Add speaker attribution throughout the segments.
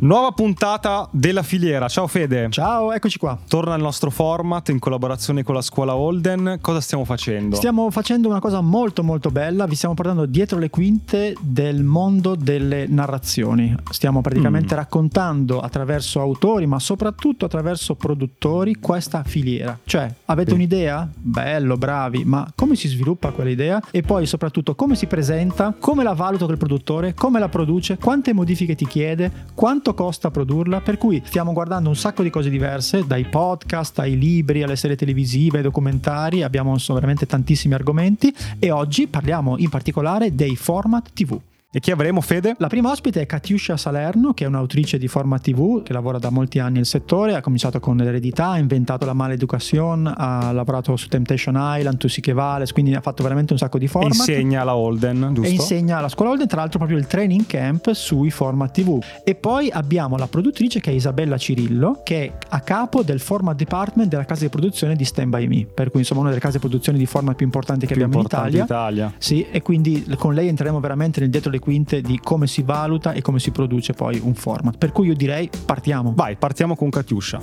Speaker 1: Nuova puntata della filiera. Ciao Fede.
Speaker 2: Ciao, eccoci qua.
Speaker 1: Torna il nostro format in collaborazione con la scuola Holden. Cosa stiamo facendo?
Speaker 2: Stiamo facendo una cosa molto molto bella, vi stiamo portando dietro le quinte del mondo delle narrazioni. Stiamo praticamente mm. raccontando attraverso autori, ma soprattutto attraverso produttori questa filiera. Cioè, avete sì. un'idea? Bello, bravi, ma come si sviluppa quell'idea? E poi soprattutto come si presenta, come la valuta quel produttore, come la produce, quante modifiche ti chiede, quanto quanto costa produrla, per cui stiamo guardando un sacco di cose diverse, dai podcast ai libri, alle serie televisive, ai documentari, abbiamo veramente tantissimi argomenti e oggi parliamo in particolare dei format TV.
Speaker 1: E chi avremo, Fede?
Speaker 2: La prima ospite è Katiuscia Salerno, che è un'autrice di format TV, che lavora da molti anni nel settore, ha cominciato con l'eredità, ha inventato la maleducazione, ha lavorato su Temptation Island, Tu si che vales, quindi ha fatto veramente un sacco di format.
Speaker 1: E insegna alla Holden, giusto?
Speaker 2: E insegna alla scuola Holden, tra l'altro proprio il training camp sui format TV. E poi abbiamo la produttrice che è Isabella Cirillo, che è a capo del format department della casa di produzione di Stand By Me, per cui insomma una delle case di produzione di format più importanti che
Speaker 1: più
Speaker 2: abbiamo in Italia.
Speaker 1: Italia.
Speaker 2: Sì, e quindi con lei entreremo veramente nel dietro le quinte di come si valuta e come si produce poi un format. Per cui io direi partiamo.
Speaker 1: Vai, partiamo con Katiuscia.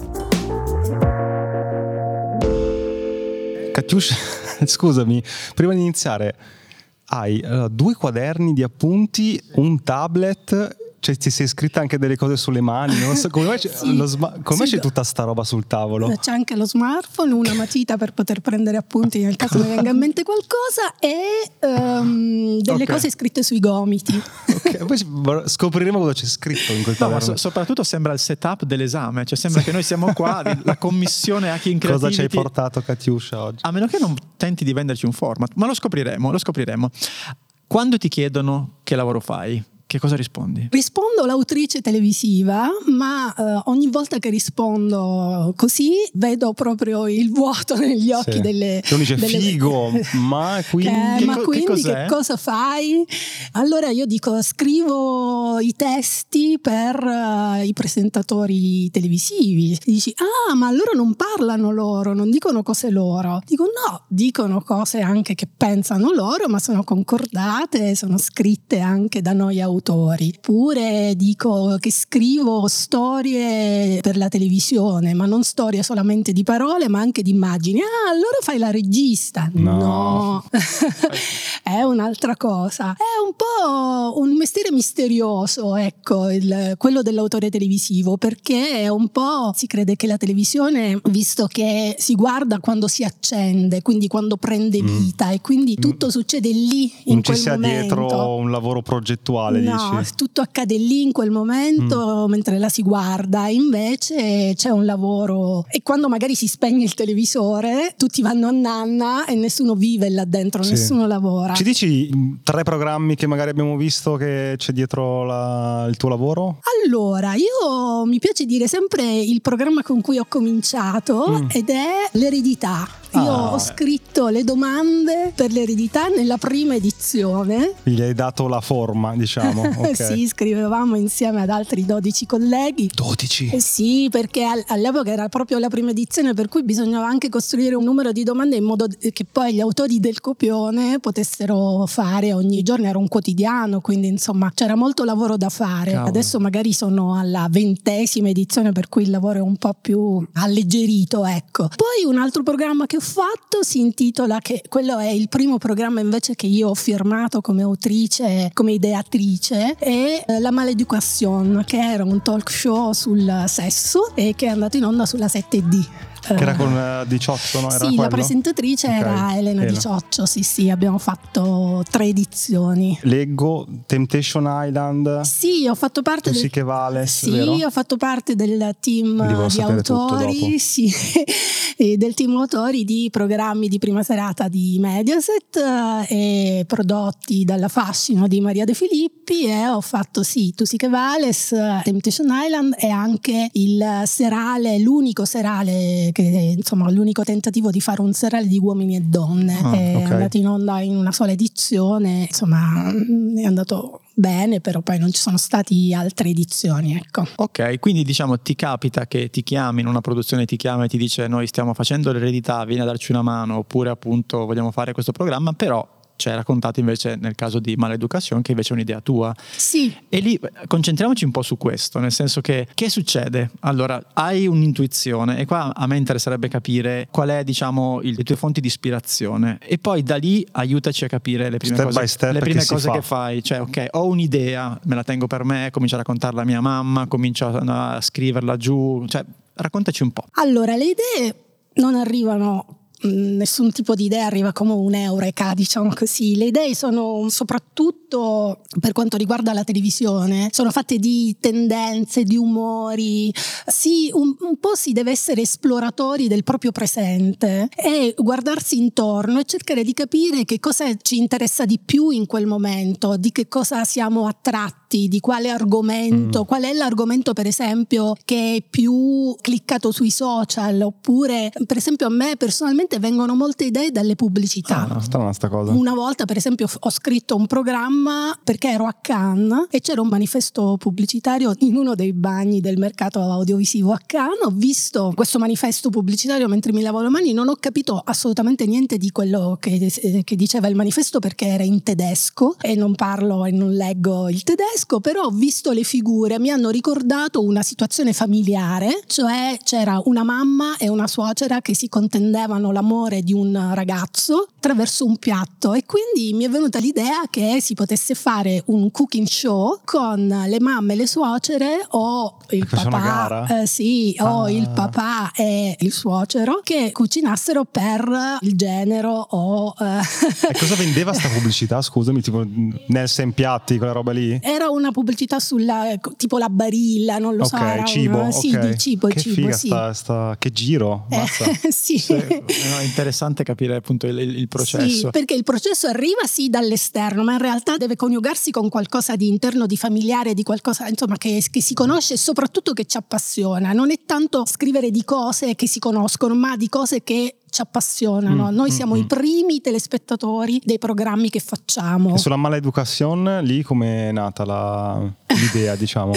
Speaker 1: Katiuscia, scusami, prima di iniziare, hai uh, due quaderni di appunti, un tablet cioè, ti sei scritta anche delle cose sulle mani, non so, come mai, c'è, sì, sma- come sì, c'è tutta sta roba sul tavolo?
Speaker 3: C'è anche lo smartphone, una matita per poter prendere appunti nel caso mi venga in mente qualcosa e um, delle okay. cose scritte sui gomiti.
Speaker 1: Ok, poi scopriremo cosa c'è scritto in quel no,
Speaker 2: so, soprattutto sembra il setup dell'esame, cioè sembra che noi siamo qua, la commissione a chi in
Speaker 1: Cosa ci hai portato Katiuscia oggi?
Speaker 2: A meno che non tenti di venderci un format, ma lo scopriremo, lo scopriremo. Quando ti chiedono che lavoro fai, che cosa rispondi?
Speaker 3: Rispondo l'autrice televisiva, ma eh, ogni volta che rispondo così vedo proprio il vuoto negli occhi sì. delle...
Speaker 1: Che dice delle... figo, ma quindi,
Speaker 3: che,
Speaker 1: che,
Speaker 3: ma quindi che, che, cosa fai? Allora io dico scrivo i testi per uh, i presentatori televisivi. Dici, ah ma allora non parlano loro, non dicono cose loro. Dico no, dicono cose anche che pensano loro, ma sono concordate, sono scritte anche da noi autori autori. Pure dico che scrivo storie per la televisione, ma non storie solamente di parole, ma anche di immagini. Ah, allora fai la regista.
Speaker 1: No.
Speaker 3: no. è un'altra cosa. È un po' un mestiere misterioso, ecco, il, quello dell'autore televisivo, perché è un po' si crede che la televisione, visto che si guarda quando si accende, quindi quando prende mm. vita mm. e quindi tutto mm. succede lì in non
Speaker 1: ci sia
Speaker 3: momento.
Speaker 1: dietro un lavoro progettuale
Speaker 3: no, dici? tutto accade lì in quel momento mm. mentre la si guarda, invece c'è un lavoro e quando magari si spegne il televisore tutti vanno a nanna e nessuno vive là dentro, sì. nessuno lavora.
Speaker 1: Ci dici tre programmi che magari abbiamo visto che c'è dietro la, il tuo lavoro?
Speaker 3: Allora, io mi piace dire sempre il programma con cui ho cominciato mm. ed è l'eredità. Io ah. ho scritto le domande per l'eredità nella prima edizione.
Speaker 1: Gli hai dato la forma, diciamo. Okay.
Speaker 3: sì, scrivevamo insieme ad altri 12 colleghi.
Speaker 1: 12?
Speaker 3: Eh sì, perché all'epoca era proprio la prima edizione, per cui bisognava anche costruire un numero di domande in modo che poi gli autori del copione potessero fare ogni giorno. Era un quotidiano, quindi insomma c'era molto lavoro da fare. Cavolo. Adesso magari sono alla ventesima edizione, per cui il lavoro è un po' più alleggerito, ecco. Poi un altro programma che ho fatto si intitola che quello è il primo programma invece che io ho firmato come autrice, come ideatrice, è eh, La Maleducation, che era un talk show sul sesso e che è andato in onda sulla 7D.
Speaker 1: Che era con uh, 18, no? Era
Speaker 3: sì,
Speaker 1: quello?
Speaker 3: la presentatrice okay. era Elena, Elena 18, sì sì, abbiamo fatto tre edizioni.
Speaker 1: Leggo Temptation Island.
Speaker 3: Sì, ho fatto parte
Speaker 1: del... che vale.
Speaker 3: Sì, vero? ho fatto parte del team di autori, sì, del team autori di programmi di prima serata di Mediaset eh, e prodotti dalla Fascino di Maria De Filippi e ho fatto sì, Tu sì che vales, Temptation Island e anche il serale, l'unico serale che insomma l'unico tentativo di fare un seriale di uomini e donne ah, è okay. andato in onda in una sola edizione insomma è andato bene però poi non ci sono state altre edizioni ecco.
Speaker 2: ok quindi diciamo ti capita che ti chiami in una produzione ti chiama e ti dice noi stiamo facendo l'eredità vieni a darci una mano oppure appunto vogliamo fare questo programma però ci hai raccontato invece nel caso di Maleducazione che invece è un'idea tua.
Speaker 3: Sì.
Speaker 2: E lì concentriamoci un po' su questo, nel senso che che succede? Allora, hai un'intuizione e qua a me interesserebbe capire qual è, diciamo, il, le tue fonti di ispirazione e poi da lì aiutaci a capire le prime
Speaker 1: Step
Speaker 2: cose,
Speaker 1: by step
Speaker 2: le prime
Speaker 1: che
Speaker 2: cose
Speaker 1: fa.
Speaker 2: che fai. Cioè, ok, ho un'idea, me la tengo per me, comincio a raccontarla a mia mamma, comincio a, a scriverla giù, cioè raccontaci un po'.
Speaker 3: Allora, le idee non arrivano nessun tipo di idea arriva come un'eureka, diciamo così. Le idee sono soprattutto per quanto riguarda la televisione, sono fatte di tendenze, di umori. Sì, un, un po' si deve essere esploratori del proprio presente e guardarsi intorno e cercare di capire che cosa ci interessa di più in quel momento, di che cosa siamo attratti, di quale argomento,
Speaker 1: Mm.
Speaker 3: qual è l'argomento per esempio che è più cliccato sui social oppure per esempio a me personalmente vengono molte idee dalle pubblicità.
Speaker 1: Ah, strana sta cosa.
Speaker 3: Una volta, per esempio, ho scritto un programma perché ero a Cannes e c'era un manifesto pubblicitario in uno dei bagni del mercato audiovisivo a Cannes. Ho visto questo manifesto pubblicitario mentre mi lavo le mani, non ho capito assolutamente niente di quello che, eh, che diceva il manifesto perché era in tedesco e non parlo e non leggo il tedesco, però ho visto le figure, mi hanno ricordato una situazione familiare, cioè c'era una mamma e una suocera che si contendevano l'amore di un ragazzo attraverso un piatto e quindi mi è venuta l'idea che si potesse fare un cooking show con le mamme e le suocere o il papà, eh, sì, o
Speaker 1: Ah.
Speaker 3: il papà e il suocero che cucinassero per il genero o eh,
Speaker 1: E cosa vendeva sta pubblicità? Scusami, tipo Nelson Piatti, quella roba lì?
Speaker 3: Era una pubblicità sulla tipo la barilla, non lo so. era
Speaker 1: ok, cibo.
Speaker 3: una- sì, di cibo,
Speaker 1: che
Speaker 3: cibo,
Speaker 1: figa
Speaker 3: sì.
Speaker 1: sta, sta- che giro.
Speaker 3: Eh, sì.
Speaker 2: Sì, no, è interessante capire appunto il, il processo.
Speaker 3: Sì, perché il processo arriva sì dall'esterno, ma in realtà deve coniugarsi con qualcosa di interno, di familiare, di qualcosa insomma che, che si conosce e soprattutto che ci appassiona. Non è tanto scrivere di cose che si conoscono, ma di cose che ci appassionano.
Speaker 1: Mm,
Speaker 3: Noi
Speaker 1: mm,
Speaker 3: siamo
Speaker 1: mm.
Speaker 3: i primi telespettatori dei programmi che facciamo.
Speaker 1: E sulla maleducazione lì come è nata la- l'idea, diciamo?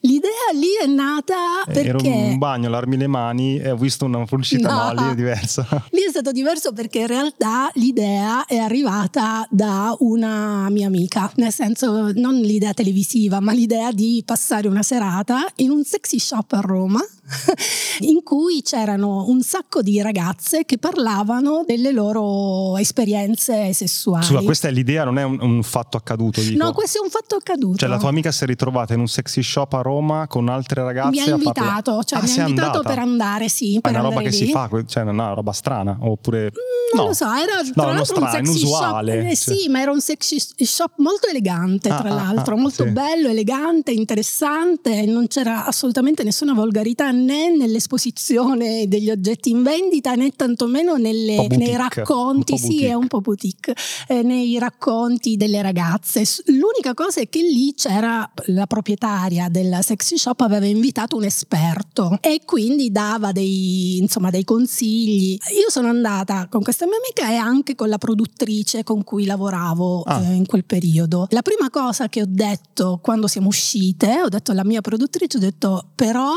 Speaker 3: L'idea lì è nata
Speaker 1: Ero
Speaker 3: perché
Speaker 1: in un bagno, larmi le mani e ho visto una pubblicità, no,
Speaker 3: No.
Speaker 1: lì è diversa.
Speaker 3: Lì è stato diverso perché in realtà l'idea è arrivata da una mia amica, nel senso non l'idea televisiva, ma l'idea di passare una serata in un sexy shop a Roma in cui c'erano un sacco di ragazze che parlavano delle loro esperienze sessuali.
Speaker 1: Scusa, questa è l'idea, non è un, un fatto accaduto, dico.
Speaker 3: No, questo è un fatto accaduto.
Speaker 1: Cioè la tua amica si è ritrovata in un sexy shop a Roma con altre ragazze
Speaker 3: mi ha invitato, cioè
Speaker 1: Ah,
Speaker 3: mi ha invitato
Speaker 1: andata?
Speaker 3: per andare, sì,
Speaker 1: Ma
Speaker 3: per
Speaker 1: è una roba che
Speaker 3: lì.
Speaker 1: si fa, cioè non è una roba strana, oppure...
Speaker 3: Non
Speaker 1: no.
Speaker 3: lo so, era
Speaker 1: No,
Speaker 3: tra
Speaker 1: non
Speaker 3: l'altro
Speaker 1: strano,
Speaker 3: un sexy
Speaker 1: inusuale,
Speaker 3: shop. Eh,
Speaker 1: cioè.
Speaker 3: Sì, ma era un sexy shop molto elegante,
Speaker 1: Ah,
Speaker 3: tra
Speaker 1: ah,
Speaker 3: l'altro,
Speaker 1: ah,
Speaker 3: molto
Speaker 1: sì.
Speaker 3: bello, elegante, interessante. Non c'era assolutamente nessuna volgarità né nell'esposizione degli oggetti in vendita né tantomeno nelle- nei racconti. sì, è un po' boutique. eh, nei racconti delle ragazze. L'unica cosa è che lì c'era la proprietaria del sexy shop aveva invitato un esperto e quindi dava dei, insomma, dei consigli. Io sono andata con questa mia amica e anche con la produttrice con cui lavoravo
Speaker 1: Ah.
Speaker 3: eh, in quel periodo. La prima cosa che ho detto quando siamo uscite, ho detto alla mia produttrice, ho detto però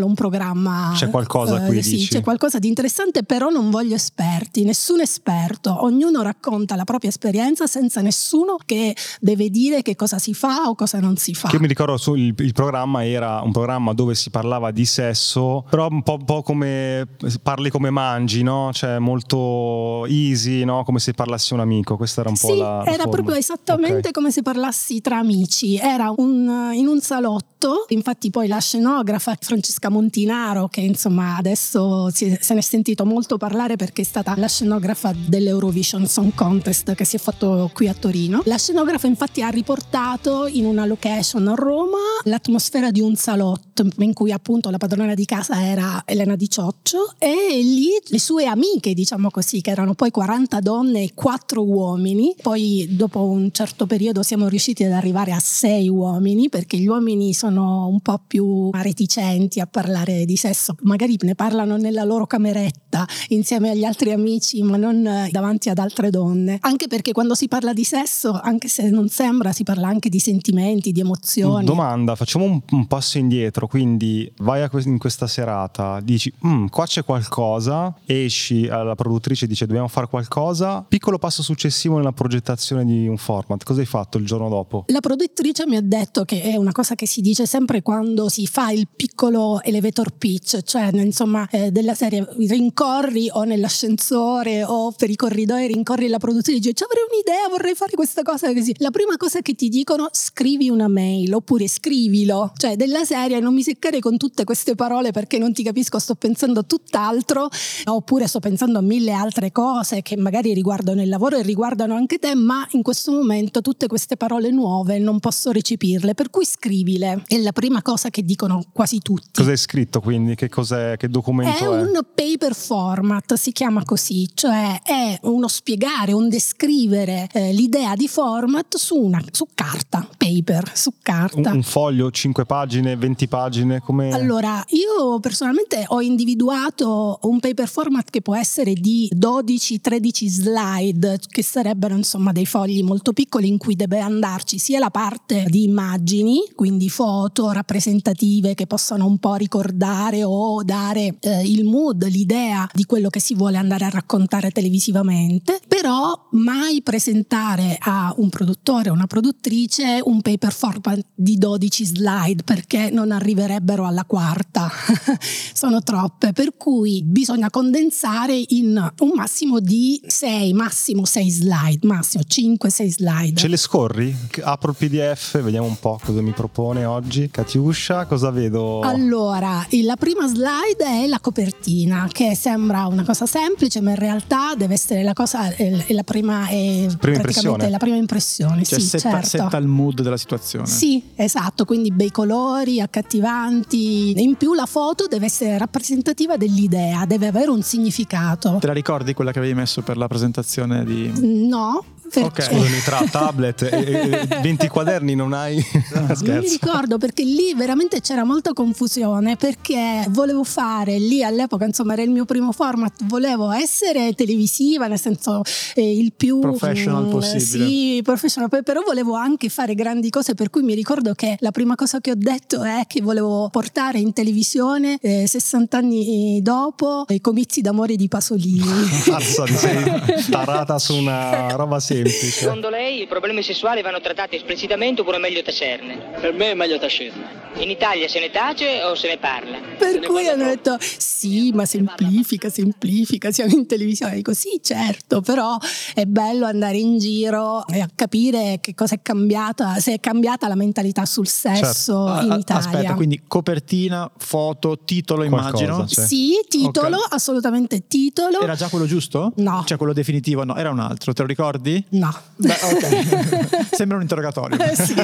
Speaker 3: facciamolo un programma.
Speaker 1: C'è qualcosa
Speaker 3: eh,
Speaker 1: qui,
Speaker 3: sì,
Speaker 1: dici?
Speaker 3: c'è qualcosa di interessante, però non voglio esperti, nessun esperto. Ognuno racconta la propria esperienza senza nessuno che deve dire che cosa si fa o cosa non si fa.
Speaker 1: Che io mi ricordo il, il programma era un programma dove si parlava di sesso, però un po', un po' come parli come mangi, no? Cioè molto easy, no? Come se parlassi un amico. Questa era un po'
Speaker 3: Sì,
Speaker 1: la. la
Speaker 3: era
Speaker 1: forma.
Speaker 3: proprio esattamente
Speaker 1: Ok.
Speaker 3: come se parlassi tra amici. Era un- in un salotto, infatti poi la scenografa Francesca Montinaro, che insomma adesso si- se ne è sentito molto parlare perché è stata la scenografa dell'Eurovision Song Contest che si è fatto qui a Torino. La scenografa infatti ha riportato in una location a Roma l'atmosfera di un salotto in cui appunto la padrona di casa era Elena Di Cioccio e lì le sue amiche, diciamo così, che erano poi 40 donne e 4 uomini. Poi dopo un certo periodo siamo riusciti ad arrivare a 6 uomini perché gli uomini sono un po' più reticenti a parlare di sesso, magari ne parlano nella loro cameretta insieme agli altri amici, ma non davanti ad altre donne. Anche perché quando si parla di sesso, anche se non sembra, si parla anche di sentimenti, di emozioni.
Speaker 1: Domanda, facciamo un, un passo indietro, quindi vai que- in questa serata, dici mm, qua c'è qualcosa, esci alla produttrice e dice dobbiamo fare qualcosa, piccolo passo successivo nella progettazione di un format, cosa hai fatto il giorno dopo?
Speaker 3: La produttrice mi ha detto che è una cosa che si dice sempre quando si fa il piccolo elevator pitch, cioè insomma eh, della serie rincorri o nell'ascensore o per i corridoi rincorri la produttrice e dici avrei un'idea, vorrei fare questa cosa così. La prima cosa che ti dicono scrivi una mail oppure scrivilo, cioè della serie non mi seccare con tutte queste parole perché non ti capisco, sto pensando a tutt'altro oppure sto pensando a mille altre cose che magari riguardano il lavoro e riguardano anche te, ma in questo momento tutte queste parole nuove non posso recepirle, per cui scrivile. È la prima cosa che dicono quasi tutti.
Speaker 1: Cos'è scritto quindi? Che, cos'è, che documento è?
Speaker 3: È un paper format, si chiama così, cioè è uno spiegare, un descrivere eh, l'idea di format su, una, su carta, paper, su carta.
Speaker 1: Un, un foglio, 5 pagine, 20 pagine? Come...
Speaker 3: Allora, io personalmente ho individuato un paper format che può essere di 12-13 slide, che sarebbero insomma dei fogli molto piccoli in cui deve andarci sia la parte di immagini, quindi foto rappresentative che possano un po' ricordare o dare eh, il mood, l'idea di quello che si vuole andare a raccontare televisivamente, però mai presentare a un produttore o una produttrice un paper format di 12 slide perché non arriverebbero alla quarta, sono troppe, per cui bisogna condensare in un massimo di 6, massimo 6 slide, massimo 5-6 slide.
Speaker 1: Ce le scorri? Apro il PDF, vediamo un po' cosa mi propone oggi. Katiuscia, cosa vedo?
Speaker 3: Allora, la prima slide è la copertina, che sembra una cosa semplice, ma in realtà deve essere la cosa, è la prima, è
Speaker 1: prima impressione.
Speaker 3: La prima impressione,
Speaker 2: cioè
Speaker 3: sì,
Speaker 2: setta,
Speaker 3: certo.
Speaker 2: setta il mood della situazione.
Speaker 3: Sì, esatto, quindi bei colori, accattivanti. In più la foto deve essere rappresentativa dell'idea, deve avere un significato.
Speaker 2: Te la ricordi quella che avevi messo per la presentazione di...
Speaker 3: No, perché?
Speaker 1: Scusami, tra tablet e, e 20 quaderni non hai...
Speaker 3: non mi ricordo perché lì veramente c'era molta confusione perché volevo fare lì all'epoca, insomma era il mio primo format, volevo essere televisiva, nel senso eh, il più...
Speaker 2: Professional
Speaker 3: mh,
Speaker 2: possibile.
Speaker 3: Sì, professional, però volevo anche fare grandi cose per cui mi ricordo che la prima cosa che ho detto è che volevo portare in televisione eh, 60 anni dopo i comizi d'amore di Pasolini.
Speaker 1: Ti sei tarata su una roba semplice.
Speaker 4: Secondo lei i problemi sessuali vanno trattati esplicitamente oppure è meglio tacerne?
Speaker 5: Per me è meglio tacerne.
Speaker 4: In Italia se ne tace o se ne parla?
Speaker 3: Per cui hanno detto sì, ma semplifica, semplifica, siamo in televisione. Dico sì, certo, però è bello andare in giro e a capire che cosa è cambiata, se è cambiata la mentalità sul sesso
Speaker 2: Certo.
Speaker 3: in Italia.
Speaker 2: Aspetta, quindi copertina, foto, titolo,
Speaker 1: Qualcosa,
Speaker 2: immagino.
Speaker 1: sì.
Speaker 3: Sì, titolo,
Speaker 2: Ok.
Speaker 3: assolutamente titolo.
Speaker 2: Era già quello giusto?
Speaker 3: No.
Speaker 2: Cioè quello definitivo? No, era un altro, te lo ricordi?
Speaker 3: No.
Speaker 2: Beh, ok. Sembra un interrogatorio.
Speaker 3: Eh, sì.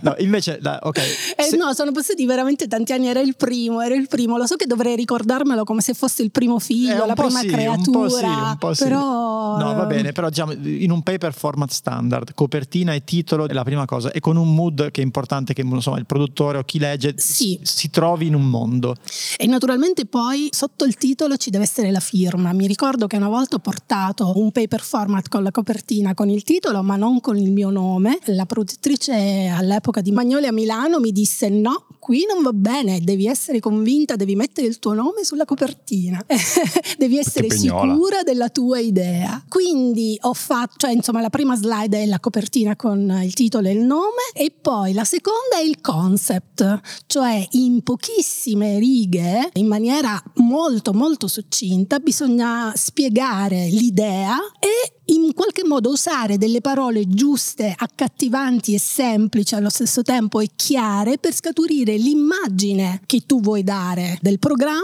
Speaker 2: No, invece, dai, ok.
Speaker 3: Eh,
Speaker 2: Se-
Speaker 3: no, sono passati veramente tanti anni, era il primo, era il primo. Lo so che dovrei ricordarmelo come se fosse il primo figlio,
Speaker 2: Eh,
Speaker 3: la prima
Speaker 2: sì,
Speaker 3: creatura.
Speaker 2: Un po' sì, un po' sì.
Speaker 3: Però
Speaker 2: No, va bene, però diciamo in un paper format standard, copertina e titolo è la prima cosa e con un mood che è importante che insomma il produttore o chi legge
Speaker 3: Sì.
Speaker 2: si, si trovi in un mondo.
Speaker 3: E naturalmente poi sotto il titolo ci deve essere la firma. Mi ricordo che una volta ho portato un paper format con la copertina con il titolo, ma non con il mio nome. La produttrice all'epoca di Magnoli a Milano mi disse: No, qui non va bene, devi essere convinta, devi mettere il tuo nome sulla copertina, devi essere sicura della tua idea. Quindi ho fatto, cioè insomma, la prima slide è la copertina con il titolo e il nome, e poi la seconda è il concept, cioè in pochissime righe, in maniera molto molto succinta, bisogna spiegare l'idea e in qualche modo usare delle parole giuste, accattivanti e semplici allo stesso tempo e chiare per scaturire l'immagine che tu vuoi dare del programma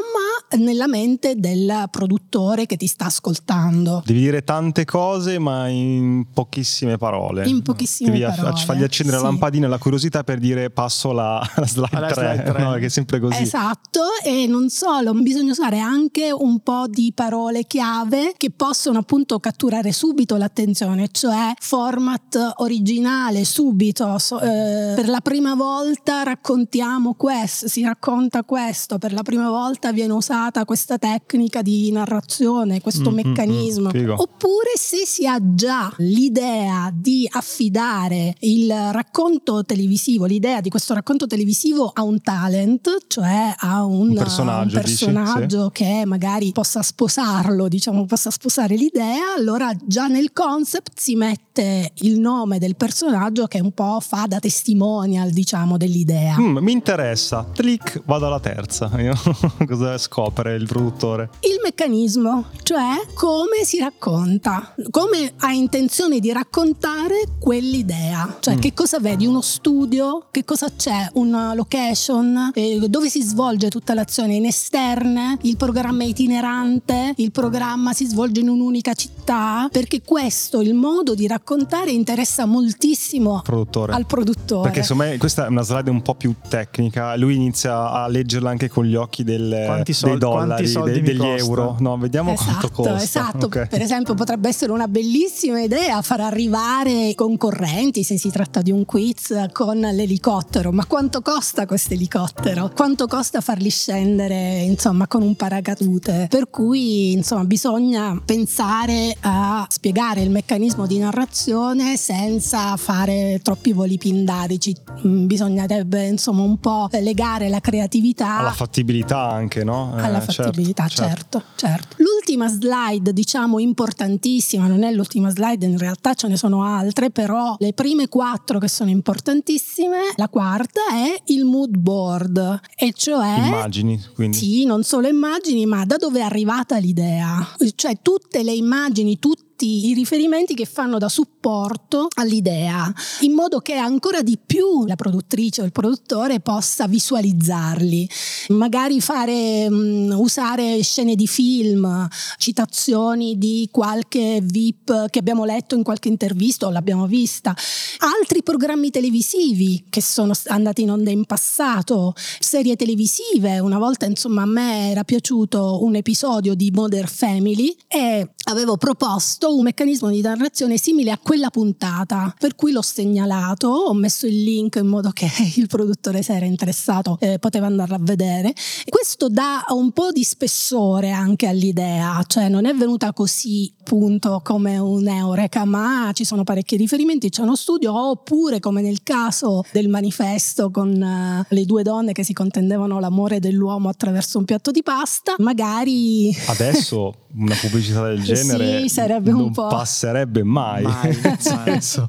Speaker 3: nella mente del produttore che ti sta ascoltando.
Speaker 1: Devi dire tante cose, ma in pochissime parole.
Speaker 3: In pochissime
Speaker 1: Devi
Speaker 3: parole,
Speaker 1: fargli accendere
Speaker 3: sì.
Speaker 1: la lampadina e la curiosità per dire passo la, la slide
Speaker 2: Alla
Speaker 1: 3,
Speaker 2: slide tre.
Speaker 1: no, che è sempre così.
Speaker 3: Esatto, e non solo, bisogna usare anche un po' di parole chiave che possono appunto catturare subito l'attenzione, cioè format originale, subito, so- eh, per la prima volta raccontiamo questo, si racconta questo, per la prima volta viene sfruttata questa tecnica di narrazione, questo
Speaker 1: Mm, mm,
Speaker 3: meccanismo,
Speaker 1: mm, figo.
Speaker 3: oppure se si ha già l'idea di affidare il racconto televisivo, l'idea di questo racconto televisivo a un talent, cioè a un,
Speaker 1: Un personaggio,
Speaker 3: un
Speaker 1: dici?
Speaker 3: personaggio che magari possa sposarlo, diciamo, possa sposare l'idea, allora già nel concept si mette il nome del personaggio che un po' fa da testimonial, diciamo, dell'idea.
Speaker 1: Mm, mi interessa. Clic, vado alla terza. Cosa scopre il produttore?
Speaker 3: Il meccanismo, cioè come si racconta, come ha intenzione di raccontare quell'idea, cioè
Speaker 1: Mm.
Speaker 3: che cosa vedi, uno studio, che cosa c'è, una location, eh, dove si svolge tutta l'azione, in esterne, il programma è itinerante, il programma si svolge in un'unica città, perché questo, il modo di raccontare interessa moltissimo
Speaker 1: Produttore.
Speaker 3: al produttore.
Speaker 1: Perché secondo me questa è una slide un po' più tecnica. Lui inizia a leggerla anche con gli occhi del-
Speaker 2: Quanti
Speaker 1: dei
Speaker 2: soldi-
Speaker 1: dollari,
Speaker 2: soldi mi
Speaker 1: degli
Speaker 2: costa?
Speaker 1: euro. No, vediamo quanto
Speaker 3: Esatto,
Speaker 1: costa.
Speaker 3: esatto.
Speaker 1: Ok.
Speaker 3: Per esempio, potrebbe essere una bellissima idea far arrivare i concorrenti, se si tratta di un quiz, con l'elicottero. Ma quanto costa questo elicottero? Quanto costa farli scendere, insomma, con un paracadute? Per cui, insomma, bisogna pensare a spiegare il meccanismo di narrazione senza fare troppi voli pindarici. Mm, Bisognerebbe, insomma, un po' legare la creatività
Speaker 1: Alla fattibilità anche, no? Eh,
Speaker 3: alla
Speaker 1: certo,
Speaker 3: fattibilità,
Speaker 1: certo.
Speaker 3: certo, certo. L'ultima slide, diciamo importantissima, non è l'ultima slide, in realtà ce ne sono altre, però le prime quattro che sono importantissime, la quarta è il mood board, e cioè
Speaker 1: Immagini, quindi.
Speaker 3: sì, non solo immagini, ma da dove è arrivata l'idea? Cioè tutte le immagini, tutti i riferimenti che fanno da supporto all'idea, in modo che ancora di più la produttrice o il produttore possa visualizzarli. Magari fare, mh, usare scene di film, citazioni di qualche VIP che abbiamo letto in qualche intervista o l'abbiamo vista, altri programmi televisivi che sono andati in onda in passato, serie televisive. Una volta, insomma, a me era piaciuto un episodio di Modern Family e avevo proposto un meccanismo di narrazione simile a quella puntata, per cui l'ho segnalato, ho messo il link in modo che il produttore se era interessato eh, poteva andarla a vedere. Questo dà un po' di spessore anche all'idea, cioè non è venuta così appunto come un eureka, ma ci sono parecchi riferimenti, c'è uno studio, oppure come nel caso del manifesto con eh, le due donne che si contendevano l'amore dell'uomo attraverso un piatto di pasta, magari
Speaker 1: Adesso una pubblicità del genere
Speaker 3: Sì, sarebbe
Speaker 1: non
Speaker 3: po'.
Speaker 1: passerebbe mai.
Speaker 2: Mai,
Speaker 1: Nel
Speaker 2: mai.
Speaker 1: senso,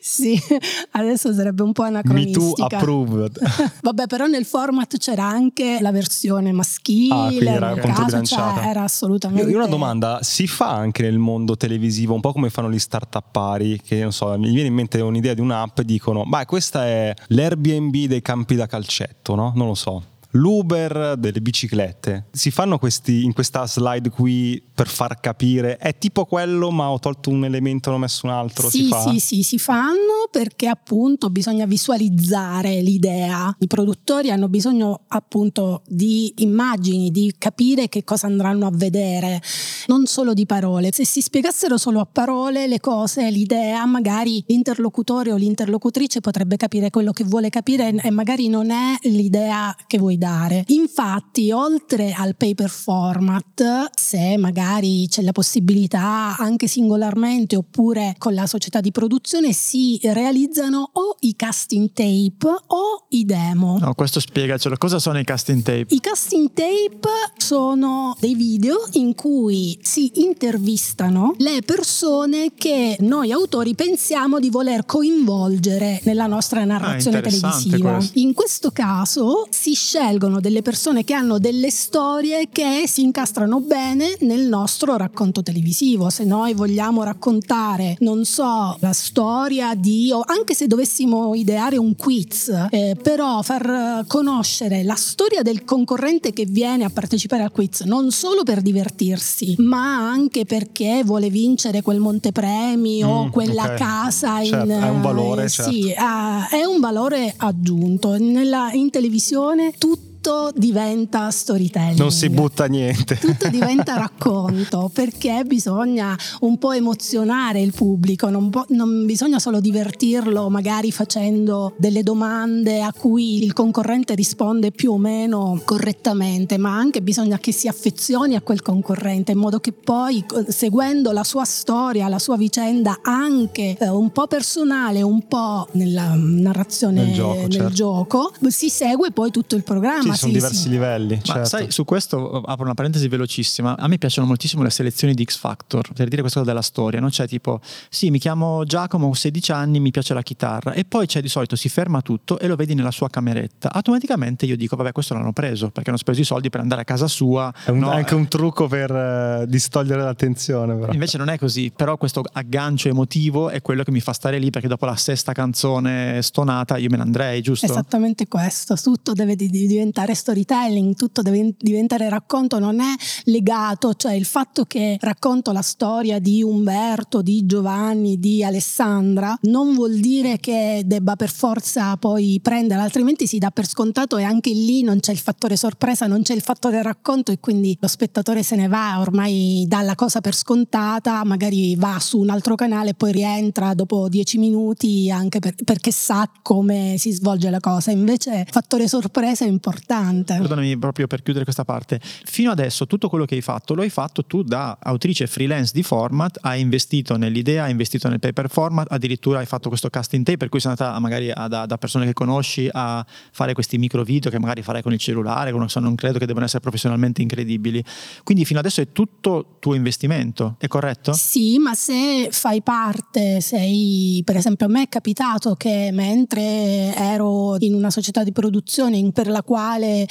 Speaker 3: sì, adesso sarebbe un po'
Speaker 1: Me too
Speaker 3: anacronistica.
Speaker 1: approved.
Speaker 3: Vabbè, però nel format c'era anche la versione maschile,
Speaker 1: Ah, quindi era controbilanciata.
Speaker 3: cioè, era assolutamente
Speaker 1: Io una domanda, si fa anche nel mondo televisivo, un po' come fanno gli startuppari, che non so, mi viene in mente un'idea di un'app e dicono, beh questa è l'Airbnb dei campi da calcetto, no? Non lo so. L'Uber delle biciclette. Si fanno questi in questa slide qui per far capire, è tipo quello ma ho tolto un elemento e ho messo un altro,
Speaker 3: Sì, sì, sì, si fanno perché appunto bisogna visualizzare l'idea. I produttori hanno bisogno appunto di immagini, di capire che cosa andranno a vedere, non solo di parole. Se si spiegassero solo a parole le cose, l'idea, magari l'interlocutore o l'interlocutrice potrebbe capire quello che vuole capire e magari non è l'idea che vuoi dare. Infatti, oltre al paper format, se magari c'è la possibilità anche singolarmente oppure con la società di produzione si realizzano o i casting tape o i demo.
Speaker 2: No, questo spiegacelo. Cosa sono i casting tape?
Speaker 3: I casting tape sono dei video in cui si intervistano le persone che noi autori pensiamo di voler coinvolgere nella nostra narrazione
Speaker 2: Ah,
Speaker 3: televisiva.
Speaker 2: questo.
Speaker 3: In questo caso si scelgono delle persone che hanno delle storie che si incastrano bene nel nostro racconto televisivo. Se noi vogliamo raccontare, non so, la storia di, o anche se dovessimo ideare un quiz, eh, però far eh, conoscere la storia del concorrente che viene a partecipare al quiz, non solo per divertirsi, ma anche perché vuole vincere quel montepremi o
Speaker 1: Mm,
Speaker 3: quella
Speaker 1: ok.
Speaker 3: casa in,
Speaker 1: Certo, è un valore,
Speaker 3: eh,
Speaker 1: certo.
Speaker 3: sì, ah, è un valore aggiunto. Nella- in televisione tutti tutto diventa storytelling.
Speaker 1: Non si butta niente.
Speaker 3: Tutto diventa racconto perché bisogna un po' emozionare il pubblico, non, po- non bisogna solo divertirlo magari facendo delle domande a cui il concorrente risponde più o meno correttamente, ma anche bisogna che si affezioni a quel concorrente in modo che poi seguendo la sua storia, la sua vicenda anche eh, un po' personale, un po' nella narrazione
Speaker 1: nel gioco,
Speaker 3: nel
Speaker 1: certo.
Speaker 3: gioco si segue poi tutto il programma.
Speaker 1: Sì, sono
Speaker 3: Sì,
Speaker 1: diversi
Speaker 3: sì.
Speaker 1: livelli.
Speaker 2: Ma
Speaker 1: certo.
Speaker 2: sai, su questo apro una parentesi velocissima. A me piacciono moltissimo le selezioni di X Factor, per dire questa cosa della storia. Non c'è tipo, sì, mi chiamo Giacomo, ho 16 anni, mi piace la chitarra. E poi c'è di solito, si ferma tutto e lo vedi nella sua cameretta. Automaticamente io dico, vabbè, questo l'hanno preso perché hanno speso i soldi per andare a casa sua.
Speaker 1: È un-
Speaker 2: No,
Speaker 1: anche un trucco per eh, distogliere l'attenzione. Però.
Speaker 2: Invece non è così, però questo aggancio emotivo è quello che mi fa stare lì perché dopo la sesta canzone stonata io me ne andrei, giusto?
Speaker 3: Esattamente questo, tutto deve di- di diventare storytelling, tutto deve diventare racconto, non è legato, cioè il fatto che racconto la storia di Umberto, di Giovanni, di Alessandra, non vuol dire che debba per forza poi prendere, altrimenti si dà per scontato e anche lì non c'è il fattore sorpresa, non c'è il fattore racconto e quindi lo spettatore se ne va, ormai dà la cosa per scontata, magari va su un altro canale e poi rientra dopo dieci minuti anche per- perché sa come si svolge la cosa. Invece fattore sorpresa è importante.
Speaker 2: Perdonami proprio per chiudere questa parte. Fino adesso tutto quello che hai fatto lo hai fatto tu da autrice freelance di format, hai investito nell'idea, hai investito nel paper format, addirittura hai fatto questo casting tape per cui sei andata magari a- da, da persone che conosci a fare questi micro video che magari farai con il cellulare, con- non credo che debbano essere professionalmente incredibili. Quindi fino adesso è tutto tuo investimento, è corretto?
Speaker 3: Sì, ma se fai parte, sei, per esempio, a me è capitato che mentre ero in una società di produzione per la quale eh,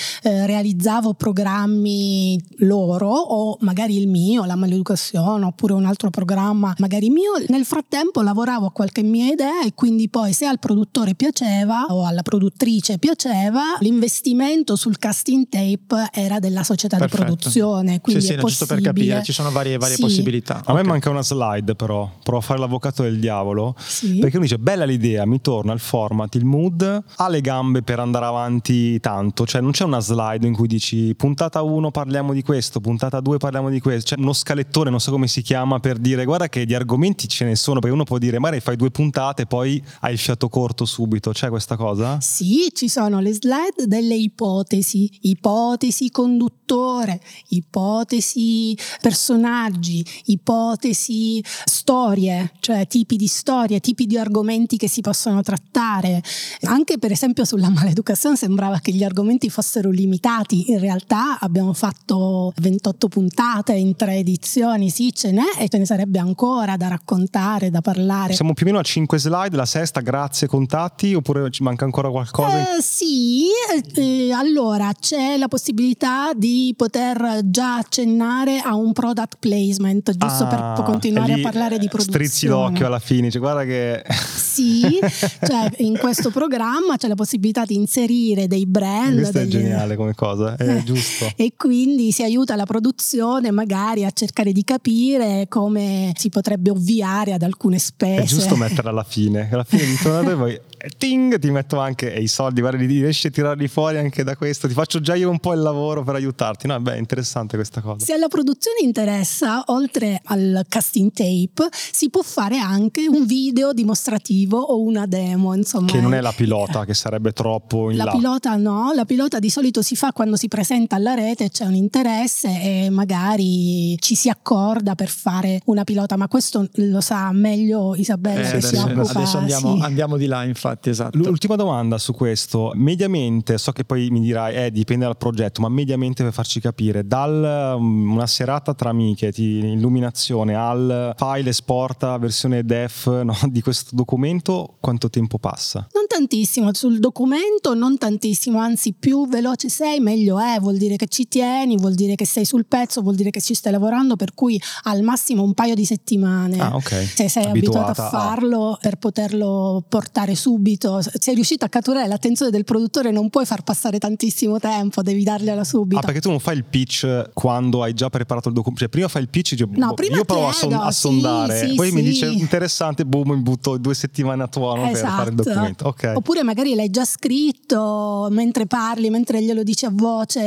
Speaker 3: realizzavo programmi loro, o magari il mio, la maleducazione, oppure un altro programma, magari mio, nel frattempo lavoravo a qualche mia idea e quindi poi se al produttore piaceva o alla produttrice piaceva, l'investimento sul casting tape era della società
Speaker 2: Perfetto.
Speaker 3: di produzione. Quindi
Speaker 2: sì, sì,
Speaker 3: è
Speaker 2: no, giusto per
Speaker 3: possibile.
Speaker 2: capire, ci sono varie, varie
Speaker 3: Sì.
Speaker 2: possibilità.
Speaker 1: A me
Speaker 2: Ok.
Speaker 1: manca una slide però, provo a fare l'avvocato del diavolo,
Speaker 3: Sì.
Speaker 1: perché uno dice bella l'idea, mi torna il format, il mood, ha le gambe per andare avanti tanto, cioè non c'è una slide in cui dici puntata 1 parliamo di questo, puntata 2 parliamo di questo, c'è uno scalettone, non so come si chiama, per dire guarda che di argomenti ce ne sono, perché uno può dire magari fai due puntate poi hai il fiato corto subito, c'è questa cosa?
Speaker 3: Sì, ci sono le slide delle ipotesi, ipotesi conduttore, ipotesi personaggi, ipotesi storie, cioè tipi di storie, tipi di argomenti che si possono trattare. Anche per esempio sulla maleducazione sembrava che gli argomenti fossero limitati, in realtà abbiamo fatto 28 puntate in tre edizioni, sì ce n'è e ce ne sarebbe ancora da raccontare, da parlare.
Speaker 1: Siamo più o meno a 5 slide, la sesta grazie contatti oppure ci manca ancora qualcosa?
Speaker 3: Eh, sì, eh, allora c'è la possibilità di poter già accennare a un product placement, giusto
Speaker 1: Ah,
Speaker 3: per continuare a parlare di
Speaker 1: eh,
Speaker 3: produzione.
Speaker 1: Strizzi l'occhio alla fine, cioè, guarda che...
Speaker 3: Sì, cioè in questo programma c'è la possibilità di inserire dei brand.
Speaker 1: Questo è geniale come cosa, è
Speaker 3: Eh,
Speaker 1: giusto.
Speaker 3: E quindi si aiuta la produzione magari a cercare di capire come si potrebbe ovviare ad alcune spese.
Speaker 1: È giusto metterla alla fine. Alla fine di tornare eh, ting, ti metto anche e i soldi, guarda, li riesci a tirarli fuori anche da questo. Ti faccio già io un po' il lavoro per aiutarti. No, beh, è interessante questa cosa.
Speaker 3: Se alla produzione interessa, oltre al casting tape, si può fare anche un video dimostrativo o una demo, insomma.
Speaker 1: Che non è la pilota, che sarebbe troppo in
Speaker 3: La
Speaker 1: là.
Speaker 3: pilota no, la pilota di solito si fa quando si presenta alla rete, c'è un interesse e magari ci si accorda per fare una pilota, ma questo lo sa meglio Isabella
Speaker 2: Eh,
Speaker 3: che si
Speaker 2: adesso,
Speaker 3: occupa.
Speaker 2: adesso andiamo,
Speaker 3: sì.
Speaker 2: andiamo di là, infatti, esatto.
Speaker 1: L'ultima domanda su questo, mediamente, so che poi mi dirai, eh, dipende dal progetto, ma mediamente per farci capire, dal um, una serata tra amiche, ti, illuminazione, al file esporta versione def no, di questo documento, quanto tempo passa?
Speaker 3: Non tantissimo, sul documento non tantissimo, anzi più veloce sei meglio è, vuol dire che ci tieni, vuol dire che sei sul pezzo, vuol dire che ci stai lavorando, per cui al massimo un paio di settimane.
Speaker 1: Ah, ok.
Speaker 3: Se sei abituato
Speaker 1: Abituata
Speaker 3: a farlo per poterlo portare subito subito. Sei riuscito a catturare l'attenzione del produttore, non puoi far passare tantissimo tempo, devi dargliela subito.
Speaker 1: Ah, perché tu non fai il pitch quando hai già preparato il documento? Cioè, prima fai il pitch, dici,
Speaker 3: No,
Speaker 1: boh, io provo a, son- a
Speaker 3: sì,
Speaker 1: sondare,
Speaker 3: sì,
Speaker 1: poi mi
Speaker 3: sì.
Speaker 1: dice interessante, boom, mi butto due settimane a tuono per fare il documento. Ok.
Speaker 3: Esatto. Oppure magari l'hai già scritto mentre parli, mentre glielo dici a voce,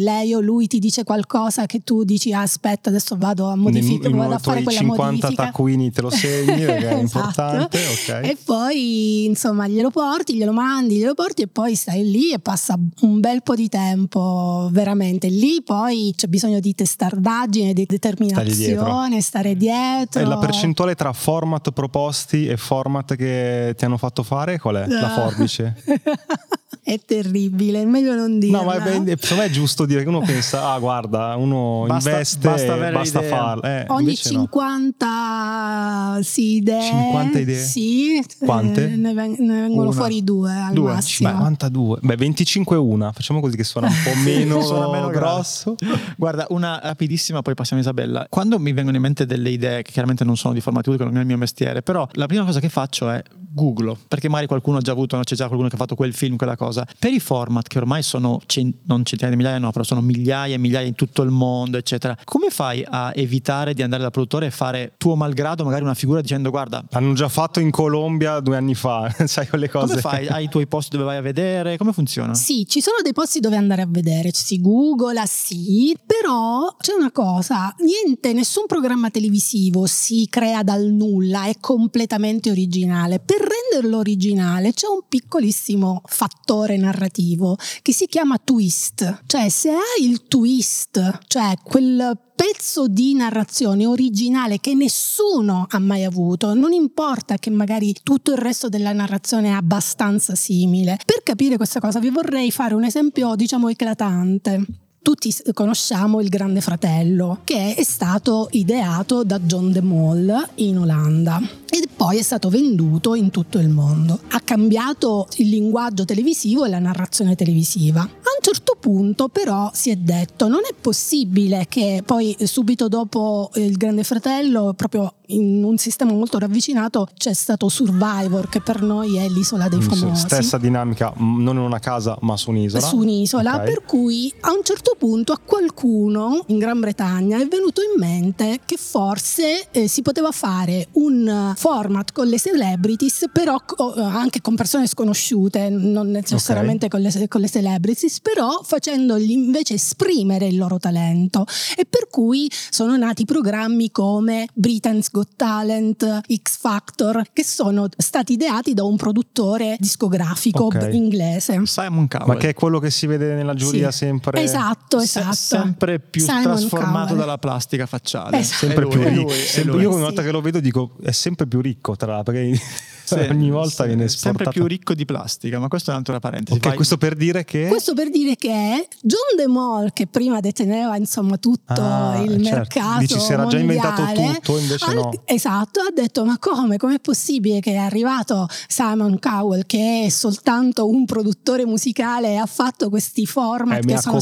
Speaker 3: lei o lui ti dice qualcosa che tu dici "Ah, aspetta, adesso vado a modificare,
Speaker 1: uno
Speaker 3: vado a fare quella
Speaker 1: 50
Speaker 3: modifica.
Speaker 1: taccuini te lo segni è
Speaker 3: Esatto.
Speaker 1: importante. Ok.
Speaker 3: E poi insomma glielo porti, glielo mandi, glielo porti e poi stai lì e passa un bel po' di tempo, veramente. Lì poi c'è bisogno di testardaggine, di determinazione, stare dietro.
Speaker 1: E la percentuale tra format proposti e format che ti hanno fatto fare qual è? La
Speaker 3: Ah.
Speaker 1: forbice?
Speaker 3: è terribile, meglio non dirlo.
Speaker 1: No, ma è me è giusto dire che uno pensa, ah guarda, uno
Speaker 2: Basta-
Speaker 1: investe
Speaker 2: basta
Speaker 1: e basta farlo. Eh,
Speaker 3: Ogni
Speaker 1: invece no.
Speaker 3: 50 sì, idee.
Speaker 1: 50 idee?
Speaker 3: Sì, eh,
Speaker 1: Quante?
Speaker 3: ne, ven- ne vengono
Speaker 2: Una.
Speaker 3: fuori due al
Speaker 2: Due.
Speaker 3: massimo.
Speaker 1: 52. Beh, 25 è una. Facciamo così che suona un po' meno,
Speaker 2: Suona meno
Speaker 1: grosso.
Speaker 2: Guarda, una rapidissima, poi passiamo a Isabella. Quando mi vengono in mente delle idee, che chiaramente non sono di formato che non è il mio mestiere, però la prima cosa che faccio è googlo, perché magari qualcuno ha già avuto, no? c'è già qualcuno che ha fatto quel film, quella cosa. Per i format che ormai sono, cen- non centinaia di migliaia, no, però sono migliaia e migliaia in tutto il mondo, eccetera, come fai a evitare di andare dal produttore e fare tuo malgrado magari una figura dicendo guarda,
Speaker 1: Hanno già fatto in Colombia due anni fa, sai quelle cose.
Speaker 2: come fai? Hai i tuoi posti dove vai a vedere? Come funziona?
Speaker 3: Sì, ci sono dei posti dove andare a vedere, si googla, sì, però c'è una cosa, niente, nessun programma televisivo si crea dal nulla, è completamente originale. Per renderlo originale c'è un piccolissimo fattore narrativo che si chiama twist, cioè se hai il twist, cioè quel pezzo di narrazione originale che nessuno ha mai avuto, non importa che magari tutto il resto della narrazione è abbastanza simile. Per capire questa cosa vi vorrei fare un esempio, diciamo, eclatante. Tutti conosciamo il Grande Fratello, che è stato ideato da John de Mol in Olanda e poi è stato venduto in tutto il mondo. Ha cambiato il linguaggio televisivo e la narrazione televisiva. A un certo punto però si è detto non è possibile che poi eh, subito dopo il Grande Fratello, proprio in un sistema molto ravvicinato, c'è stato Survivor che per noi è l'isola dei
Speaker 1: Mm,
Speaker 3: famosi
Speaker 1: Stessa dinamica, non in una casa, ma su un'isola.
Speaker 3: su un'isola,
Speaker 1: Ok.
Speaker 3: per cui a un certo punto a qualcuno in Gran Bretagna è venuto in mente che forse eh, si poteva fare un eh, format con le celebrities, però co- eh, anche con persone sconosciute, non necessariamente con, le, con le celebrities, però facendogli invece esprimere il loro talento. E per cui sono nati programmi come Britain's Got Talent, X Factor, che sono stati ideati da un produttore discografico
Speaker 1: Ok.
Speaker 3: inglese.
Speaker 2: Simon Cowell.
Speaker 1: Ma che è quello che si vede nella giuria
Speaker 3: Sì.
Speaker 1: sempre.
Speaker 3: Esatto,
Speaker 2: Se-
Speaker 3: esatto.
Speaker 2: sempre più
Speaker 3: Simon
Speaker 2: trasformato
Speaker 3: Cowell.
Speaker 2: dalla plastica facciale.
Speaker 3: Esatto.
Speaker 1: Sempre
Speaker 2: È
Speaker 1: più
Speaker 2: lui, è
Speaker 1: ricco.
Speaker 2: lui,
Speaker 1: Sempre- io ogni
Speaker 3: Sì.
Speaker 1: volta che lo vedo dico è sempre più ricco, tra l'altro, perché
Speaker 2: Sì,
Speaker 1: ogni volta
Speaker 2: sì,
Speaker 1: viene
Speaker 2: sempre
Speaker 1: esportato.
Speaker 2: più ricco di plastica, ma questa è un'altra parentesi.
Speaker 1: Ok,
Speaker 2: Vai.
Speaker 1: questo per dire che
Speaker 3: Questo per dire che John De Mol, che prima deteneva insomma tutto
Speaker 1: Ah,
Speaker 3: il
Speaker 1: certo.
Speaker 3: mercato
Speaker 1: Dici, si era già inventato
Speaker 3: mondiale,
Speaker 1: tutto, invece
Speaker 3: ha-
Speaker 1: no.
Speaker 3: Esatto, ha detto ma come? Com'è possibile che è arrivato Simon Cowell che è soltanto un produttore musicale e ha fatto questi format
Speaker 1: Eh,
Speaker 3: che sono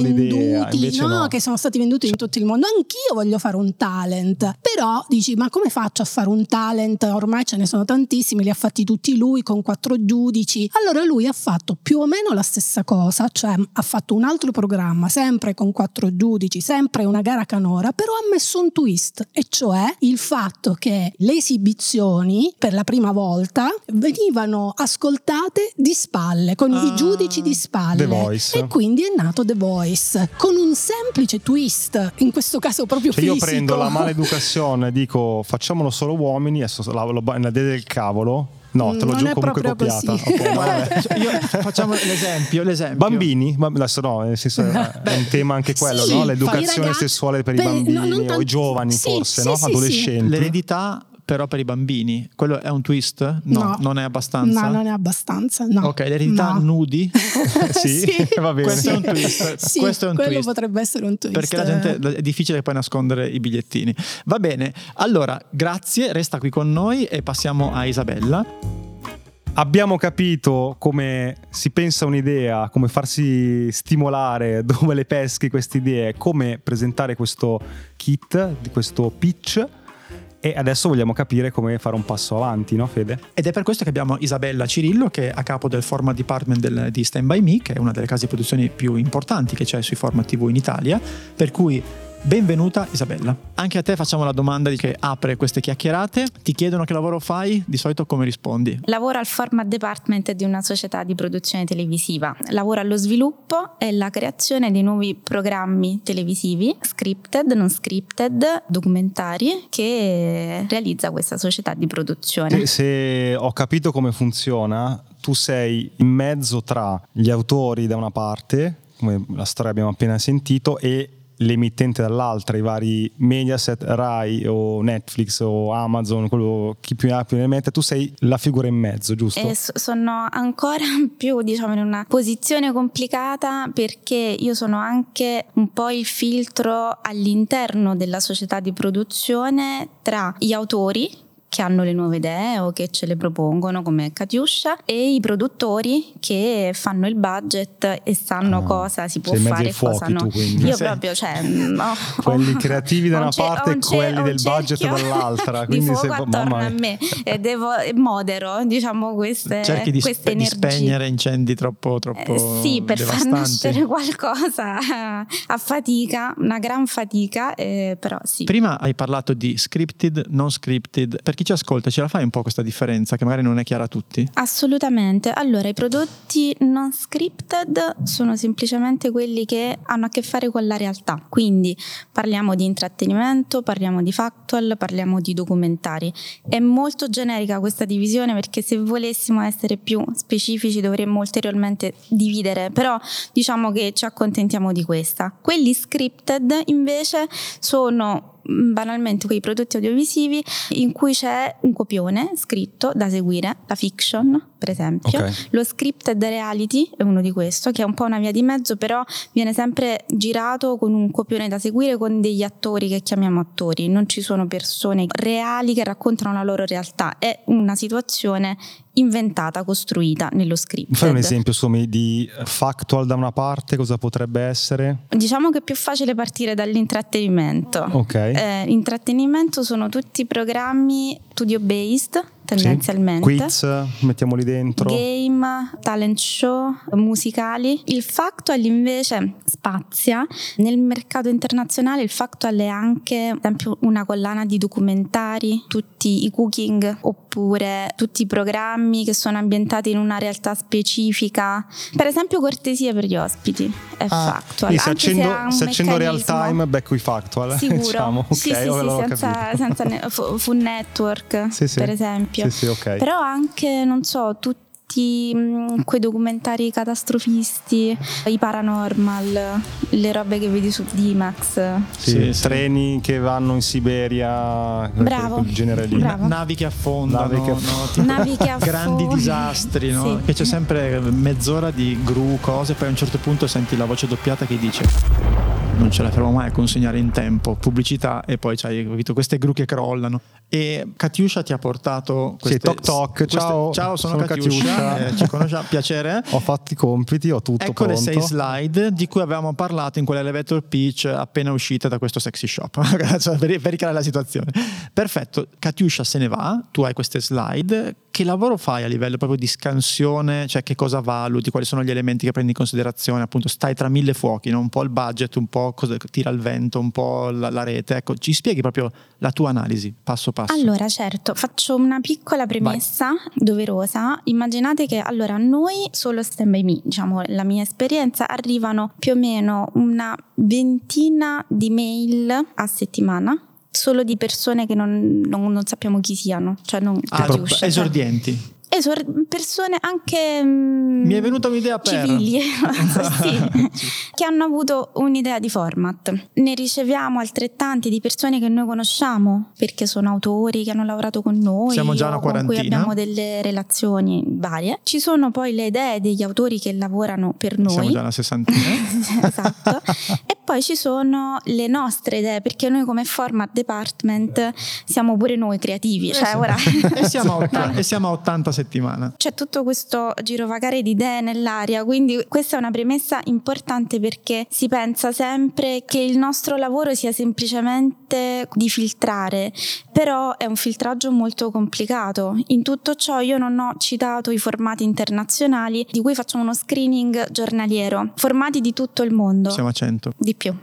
Speaker 3: venduti, no,
Speaker 1: no.
Speaker 3: che sono stati venduti in tutto il mondo. Anch'io voglio fare un talent, però dici ma come faccio a fare un talent? Ormai ce ne sono tantissimi, li ha fatti tutti lui con quattro giudici. Allora lui ha fatto più o meno la stessa cosa, cioè ha fatto un altro programma, sempre con quattro giudici, sempre una gara canora, però ha messo un twist, e cioè il fatto che le esibizioni per la prima volta venivano ascoltate di spalle, con
Speaker 2: Ah.
Speaker 3: i giudici di spalle.
Speaker 1: The Voice.
Speaker 3: E quindi è nato The Voice, con un semplice twist, in questo caso proprio
Speaker 1: Cioè io
Speaker 3: fisico.
Speaker 1: prendo la maleducazione e dico facciamolo solo uomini, adesso la, la, la del cavolo. No, te l'ho
Speaker 3: Non
Speaker 1: giù
Speaker 3: è
Speaker 1: comunque
Speaker 3: proprio
Speaker 1: copiata.
Speaker 3: così.
Speaker 1: Ok, no, vabbè.
Speaker 2: Cioè, io- facciamo l'esempio, l'esempio.
Speaker 1: Bambini, adesso no, nel senso è un tema anche quello,
Speaker 3: Sì,
Speaker 1: no? l'educazione
Speaker 3: ragazzi-
Speaker 1: sessuale per i bambini
Speaker 3: no,
Speaker 1: o i giovani
Speaker 3: sì,
Speaker 1: forse,
Speaker 3: sì,
Speaker 1: no?
Speaker 3: sì, sì.
Speaker 1: adolescenti.
Speaker 2: L'eredità però per i bambini, quello è un twist? No,
Speaker 3: No.
Speaker 2: non è abbastanza.
Speaker 3: No, non è abbastanza. No.
Speaker 2: Ok, l'eredità
Speaker 3: No.
Speaker 2: nudi.
Speaker 1: Sì, va bene.
Speaker 2: Questo è un twist.
Speaker 3: Sì,
Speaker 2: Questo è un
Speaker 3: quello
Speaker 2: twist.
Speaker 3: potrebbe essere un twist.
Speaker 2: Perché la gente è difficile poi nascondere i bigliettini. Va bene, allora grazie, resta qui con noi e passiamo a Isabella.
Speaker 1: Abbiamo capito come si pensa un'idea, come farsi stimolare, dove le peschi queste idee, come presentare questo kit, di questo pitch. E adesso vogliamo capire come fare un passo avanti, no Fede?
Speaker 2: Ed è per questo che abbiamo Isabella Cirillo che è a capo del format department del, di Stand By Me, che è una delle case di produzione più importanti che c'è sui format TV in Italia, per cui Benvenuta Isabella. Anche a te facciamo la domanda che apre queste chiacchierate. Ti chiedono che lavoro fai, di solito come rispondi?
Speaker 5: Lavoro al format department di una società di produzione televisiva. Lavoro allo sviluppo e alla creazione di nuovi programmi televisivi, scripted, non scripted, documentari che realizza questa società di produzione.
Speaker 1: Se ho capito come funziona, tu sei in mezzo tra gli autori da una parte, come la storia abbiamo appena sentito, e l'emittente dall'altra, i vari Mediaset, Rai o Netflix o Amazon, quello, chi più ne ha più ne mette, tu sei la figura in mezzo, giusto?
Speaker 5: E sono ancora più diciamo in una posizione complicata perché io sono anche un po' il filtro all'interno della società di produzione tra gli autori che hanno le nuove idee o che ce le propongono come Katiuscia e i produttori che fanno il budget e sanno ah, cosa si può fare e cosa no. Tu, Io sì. proprio, cioè, no,
Speaker 1: quelli creativi da una parte e quelli del budget dall'altra.
Speaker 5: Quindi di fuoco se, attorno a me e devo, modero diciamo queste,
Speaker 2: Cerchi di,
Speaker 5: queste
Speaker 2: di spegnere incendi troppo, troppo
Speaker 5: eh, Sì, per
Speaker 2: devastanti.
Speaker 5: far nascere qualcosa a fatica, una gran fatica, eh, però sì.
Speaker 2: Prima hai parlato di scripted, non scripted, perché chi ci ascolta ce la fai un po' questa differenza che magari non è chiara a tutti?
Speaker 5: Assolutamente. Allora, i prodotti non scripted sono semplicemente quelli che hanno a che fare con la realtà. Quindi parliamo di intrattenimento, parliamo di factual, parliamo di documentari. È molto generica questa divisione perché se volessimo essere più specifici dovremmo ulteriormente dividere, però diciamo che ci accontentiamo di questa. Quelli scripted invece sono banalmente quei prodotti audiovisivi in cui c'è un copione scritto da seguire, la fiction per esempio. Okay. Lo scripted reality è uno di questo, che è un po' una via di mezzo, però viene sempre girato con un copione da seguire con degli attori che chiamiamo attori, non ci sono persone reali che raccontano la loro realtà, è una situazione inventata, costruita nello script.
Speaker 1: Fai un esempio Somi, di factual da una parte, cosa potrebbe essere?
Speaker 5: Diciamo che è più facile partire dall'intrattenimento.
Speaker 1: Ok.
Speaker 5: Eh, intrattenimento sono tutti programmi studio based tendenzialmente.
Speaker 1: Sì. Quiz, mettiamoli dentro.
Speaker 5: Game, talent show, musicali. Il Factual invece spazia. Nel mercato internazionale il Factual è anche, ad esempio, una collana di documentari, tutti i cooking oppure tutti i programmi che sono ambientati in una realtà specifica. Per esempio cortesie per gli ospiti è ah, Factual.
Speaker 1: Se accendo, se accendo real time, becco i Factual.
Speaker 5: Sicuro.
Speaker 1: Diciamo. Okay,
Speaker 5: sì, sì, sì, senza, senza ne- Food Network, sì, sì. per esempio esempio.
Speaker 1: Sì, sì, okay.
Speaker 5: Però anche, non so, tutti mm, quei documentari catastrofisti, i paranormal, le robe che vedi su D-Max.
Speaker 1: Sì, sì, treni sì. che vanno in Siberia,
Speaker 5: bravo,
Speaker 1: quel genere lì.
Speaker 2: Bravo. Navi che affondano,
Speaker 5: navi che, aff- no? navi che
Speaker 2: grandi disastri, no? Sì. Che c'è sempre mezz'ora di gru, cose, poi a un certo punto senti la voce doppiata che dice non ce la faremo mai a consegnare in tempo, pubblicità e poi c'hai capito, queste gru che crollano. E Katiuscia ti ha portato queste,
Speaker 1: sì, toc toc, queste, ciao,
Speaker 2: ciao sono, sono Katiuscia, eh, ci conosciamo, piacere.
Speaker 1: ho fatto i compiti, ho tutto
Speaker 2: ecco
Speaker 1: pronto.
Speaker 2: le sei slide di cui avevamo parlato in quell'elevator pitch appena uscita da questo sexy shop, per, per ricreare la situazione. Perfetto, Katiuscia se ne va, tu hai queste slide, che lavoro fai a livello proprio di scansione, cioè che cosa valuti, quali sono gli elementi che prendi in considerazione, appunto stai tra mille fuochi, no? un po' il budget, un po' cosa tira il vento, un po' la, la, rete. Ecco, ci spieghi proprio la tua analisi passo passo.
Speaker 5: Allora, certo, faccio una piccola premessa Vai. doverosa. Immaginate che allora noi solo Stand By Me, diciamo la mia esperienza, arrivano più o meno una ventina di mail a settimana solo di persone che non, non, non sappiamo chi siano, cioè non
Speaker 2: ah, esordienti
Speaker 5: esor- persone anche mm,
Speaker 2: mi è venuta un'idea per
Speaker 5: civili. Sì, che hanno avuto un'idea di format. Ne riceviamo altrettanti di persone che noi conosciamo perché sono autori che hanno lavorato con noi
Speaker 2: siamo già una
Speaker 5: con cui abbiamo delle relazioni varie. Ci sono poi le idee degli autori che lavorano per noi.
Speaker 2: Siamo già una sessantina.
Speaker 5: Esatto. E poi ci sono le nostre idee perché noi come format department siamo pure noi creativi cioè ora
Speaker 2: e siamo a 80, e siamo a 80 settimana.
Speaker 5: C'è tutto questo girovagare di idee nell'aria, quindi questa è una premessa importante perché si pensa sempre che il nostro lavoro sia semplicemente di filtrare, però è un filtraggio molto complicato. In tutto ciò io non ho citato i formati internazionali di cui facciamo uno screening giornaliero, formati di tutto il mondo.
Speaker 2: Siamo a 100.
Speaker 5: Di più.